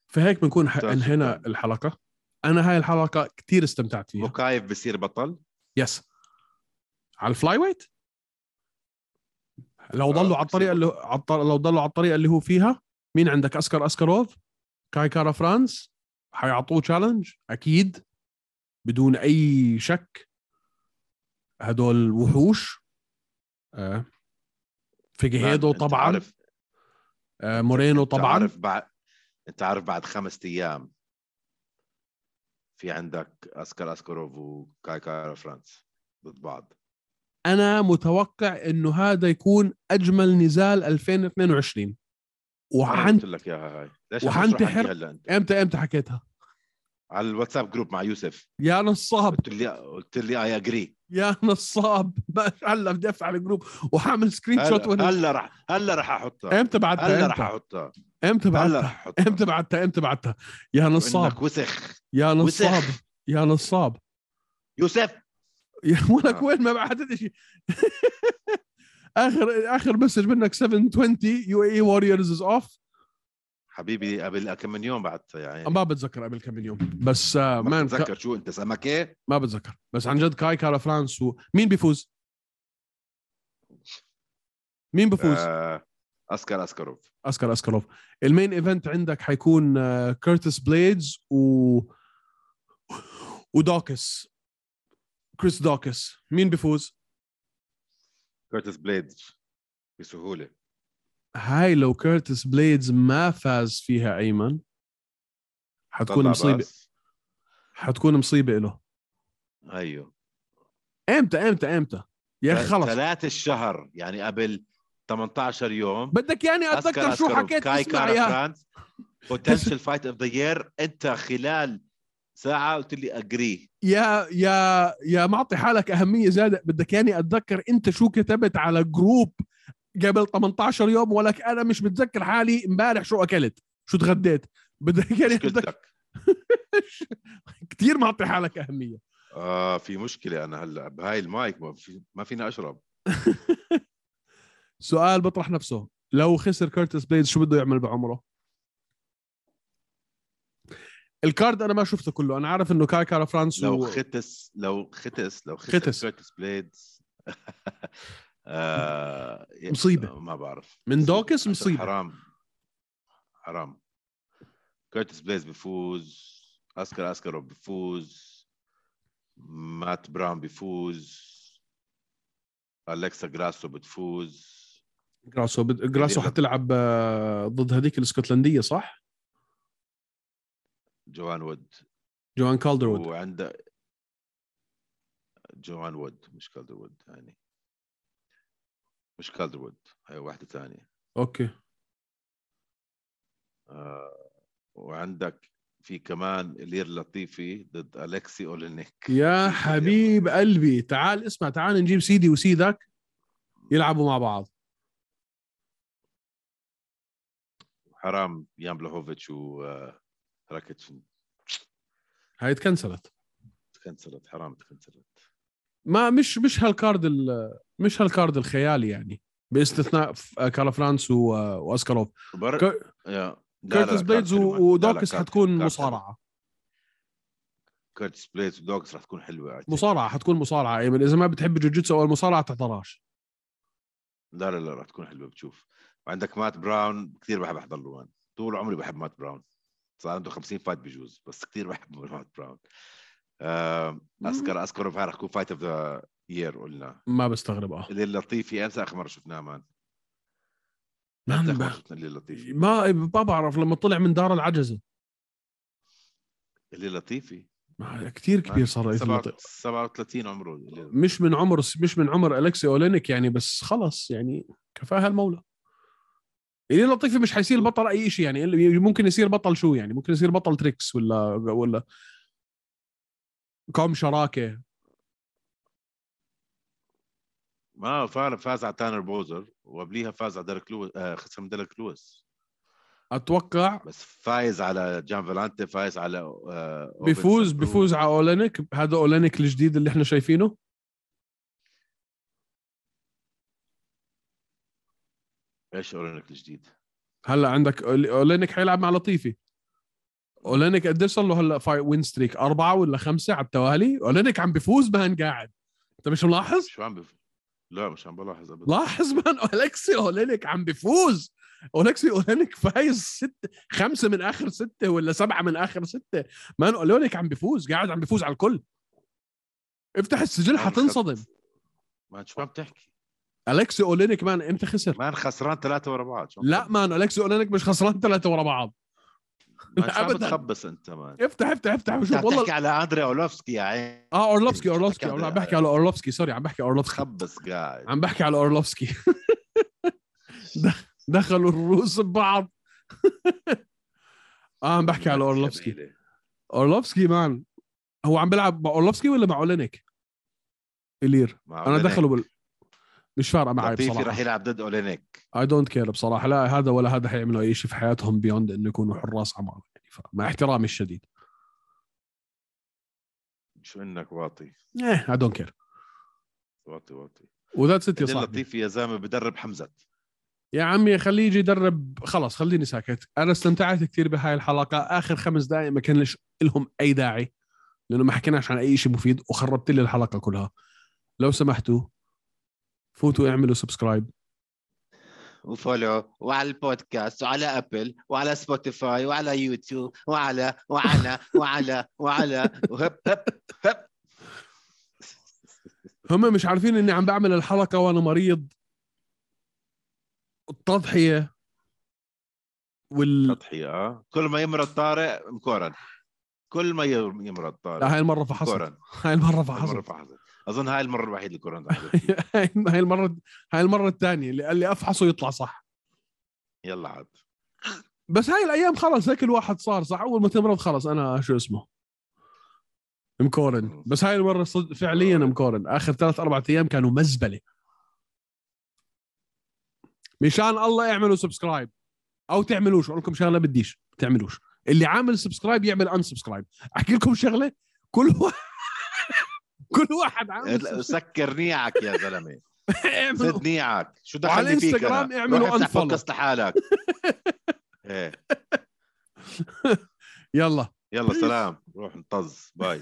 فهيك بنكون ح- انهينا. الحلقة. أنا هاي الحلقة كثير استمتعت فيها. مكايف بصير بطل؟ يس على الفلاي ويت لو آه، ضلوا على الطريقة اللي على لو ضلوا على الطريقة اللي هو فيها مين عندك؟ أسكر اسكاروف كاي كارا فرانس حيعطوه تشالنج أكيد. بدون أي شك. هدول وحوش. آه. فيجيهيدو طبعا. عارف. آه. مورينو أنت طبعا. عارف بعد انت عارف بعد خمسة أيام في عندك أسكر أسكروف وكاي كارا فرانس ضد بعض. أنا متوقع إنه هذا يكون أجمل نزال 2022 أنا وحن قلت لك اياها هاي. ليش وحنتحر- أنت؟ إمتى إمتى حكيتها؟ على الواتساب group مع يوسف. يا نصاب. قلت لي قلت لي اي اجري يا نصاب. هلا بدي أفتح ال group وحامل screenshot هلا وأنا هلا رح هلا رح أحطها. إمتى بعتها هلا رح أحطها. إمتى هلا بعتها رح أحطها. إمتى بعتها إمتى بعتها يا نصاب. وسخ. يا نصاب. يا نصاب. يوسف. يا ولك. وين ما بعتت شيء اخر آخر مسج منك 720 يو اي واريورز از اوف حبيبي قبل كم من يوم بعتها يا عيني ما بتذكر قبل كم من يوم. بس آه ما مان بتذكر شو انت سمكه ما بتذكر. بس عن جد كاي كارا فرانس و... مين بيفوز؟ مين بيفوز؟ آه أسكر أسكروف. أسكر أسكروف. ال main event عندك حيكون آه، كيرتس بليدز و ودوكس كريس دوكس. مين بيفوز؟ كيرتس بليدز. بسهولة. هاي لو كيرتس بليدز ما فاز فيها أيمن حتكون مصيبة. بس. حتكون مصيبة له أيوه. إمتى إمتى إمتى؟ يا أخي خلص. ثلاث الشهر يعني قبل 18 يوم. بدك يعني أتذكر شو حكيت كاي اسمع يا. potential fight of the year أنت خلال ساعة قلت لي اجري يا يا يا معطي حالك أهمية زيادة. بدك يعني أتذكر أنت شو كتبت على group قبل 18 يوم ولك أنا مش متذكر حالي إمبارح شو أكلت؟ شو تغديت؟ بدك يعني بدك كثير معطي حالك أهمية. آه في مشكلة أنا هلأ بهاي المايك ما, في ما فينا أشرب. سؤال بطرح نفسه. لو خسر كيرتس بليدز شو بده يعمل بعمره؟ ال card أنا ما شفته كله. أنا عارف إنه كاي كارا فرانس لو و... ختس لو ختس لو ختس ختس. كيرتس بليدز آه مصيبة. ما بعرف. من دوكس مصيبة. حرام. حرام. كيرتس بليدز بيفوز. أسكر أسكروف بيفوز. مات براون بيفوز. الكسا جراسو بتفوز. جراسو بد... جراسو حتلعب آه، ضد هذيك الإسكتلندية صح؟ جوان وود. جوان كالدروود وعنده جوان وود مش كالدر وود يعني. مش كالدر وود هي واحدة ثانية أوكي. آه وعندك في كمان إلير لطيفي ضد الكسي أولينيك. يا حبيب قلبي تعال اسمع تعال نجيب سيدي وسيدك يلعبوا مع بعض. حرام يان بلاهوفيتش وراكيتش هاي ت cancel ت. تكنسلت حرام تكنسلت. ما مش مش هال card ال... مش هال card الخيالي يعني باستثناء ف- كارا فرانس و... واسكاروف بر... لا، كيرتس بليدز ودوكس حتكون مصارعة. كيرتس بليدز ودوكس رح تكون I think. مصارعة حتكون مصارعة. ايمن إذا ما بتحب الجوجيتسو أو المصارعة تحضرهاش لا لا لا رح تكون حلوة بتشوف. وعندك مات براون كثير بحب أحضر له. طول عمري بحب مات براون. صار عنده 50 fight بجوز بس كثير بحب مات براون. آه، اسكر اسكر هاي رح تكون fight of the year قلنا. ما بستغرب آه. اللي اللطيفي إمتى آخر مرة شفناه man. آخر ب- اللطيفي ما ما بعرف لما طلع من دار العجزة. اللي اللطيفي ما- كتير كبير صار سبعة- اللطيف. 37 عمره مش من عمر مش من عمر الكسي أولينيك يعني بس خلص يعني كفاها المولى. اللي لطيفي مش حيصير بطل أي شيء يعني ممكن يصير بطل شو يعني؟ ممكن يصير بطل تريكس ولا ولا كوم شراكة. ما فاز فاز على تانر بوزر وقبليها فاز على ديريك لويس آه خسر من ديريك لويس. أتوقع بس فايز على جان فالانتي فايز على آه بيفوز. بيفوز على أولينيك. هذا أولينيك الجديد اللي إحنا شايفينه. إيش اورينك الجديد؟ هلأ عندك أولينيك حيلعب مع لطيفي. أولينيك قديش صار له هلا في win streak أربعة ولا خمسة على التوالي. أولينيك عم بيفوز man قاعد. أنت مش ملاحظ؟ شو عم بف... لا مش عم بلاحظ ابدا. لاحظ man الكسي أولينيك عم بيفوز الكسي أولينيك فايز ست خمسة من آخر ستة ولا سبعة من آخر ستة. man أولينيك عم بيفوز قاعد عم بيفوز على الكل. افتح السجل حتنصدم. man شو عم تحكي؟ الكسي أولينيك man إمتى خسر. man خسران ثلاثة ورا بعض لا؟ man الكسي أولينيك مش خسران ثلاثة ورا بعض. أبداً. بتخبص انت مان افتح افتح افتح أنت شوف عم والله تحكي على أندري اولوفسكي يا عين آه أورلوفسكي أورلوفسكي. بتحكي عم بحكي على أورلوفسكي. سوري عم بحكي أورلوفسكي. تخبص قاعد. عم بحكي على أورلوفسكي. دخلوا الروس ببعض. آه عم بحكي على أورلوفسكي. أورلوفسكي مان. هو عم بيلعب مع أورلوفسكي ولا مع أولينيك؟ الير أنا. دخلوا بال... مش فارقه معي لطيفي بصراحة. رح يلعب ضد أولينيك. I don't care بصراحة. لا هذا ولا هذا حيعملوا أي شيء في حياتهم beyond انه يكونوا حراس عمار يعني مع احترامي الشديد. شو إنك واطي؟ إيه I don't care واطي واطي. و that's it يا صاحبي. لطيفي يا زلمة بدرب حمزة. يا عمي خليه يجي يدرب. خلاص خليني ساكت. أنا استمتعت كثير بهاي الحلقة. آخر خمس دقائق ما كان لهم أي داعي لأنه ما حكيناش عن أي شيء مفيد وخربت لي الحلقة كلها. لو سمحتوا فوتوا اعملوا subscribe. و follow وعلى البودكاست وعلى أبل وعلى سبوتيفاي وعلى يوتيوب وعلى وعلى وعلى وعلى وهب هب هب. هم مش عارفين إني عم بعمل الحلقة وأنا مريض. التضحية والتضحية آه. كل ما يمرض طارق مكورن. كل ما يم- يمرض طارق هاي المرة فحصت مكورن. هاي المرة فحصت أظن هاي المرة الوحيدة اللي كورن هاي المرة هاي المرة الثانية اللي قال لي أفحصه يطلع صح. يلا عاد. بس هاي الأيام خلص هيك الواحد صار صح. أول ما تمرض خلص أنا شو اسمه؟ مكورن. بس هاي المرة صد فعليا مكورن. آخر ثلاث أربع أيام كانوا مزبلة. مشان الله اعملوا subscribe. أو تعملوش. أقول لكم شغلة بديش. تعملوش. اللي عامل subscribe يعمل unsubscribe أحكي لكم شغلة؟ كل واحد كل واحد عامل. سكر نيعك يا زلمة. سد نيعك. شو دخلني فيك إنستغرام أنا؟ اعملوا unfollow. بودكاست لحالك. إيه. يلا. يلا سلام. روح نطز bye.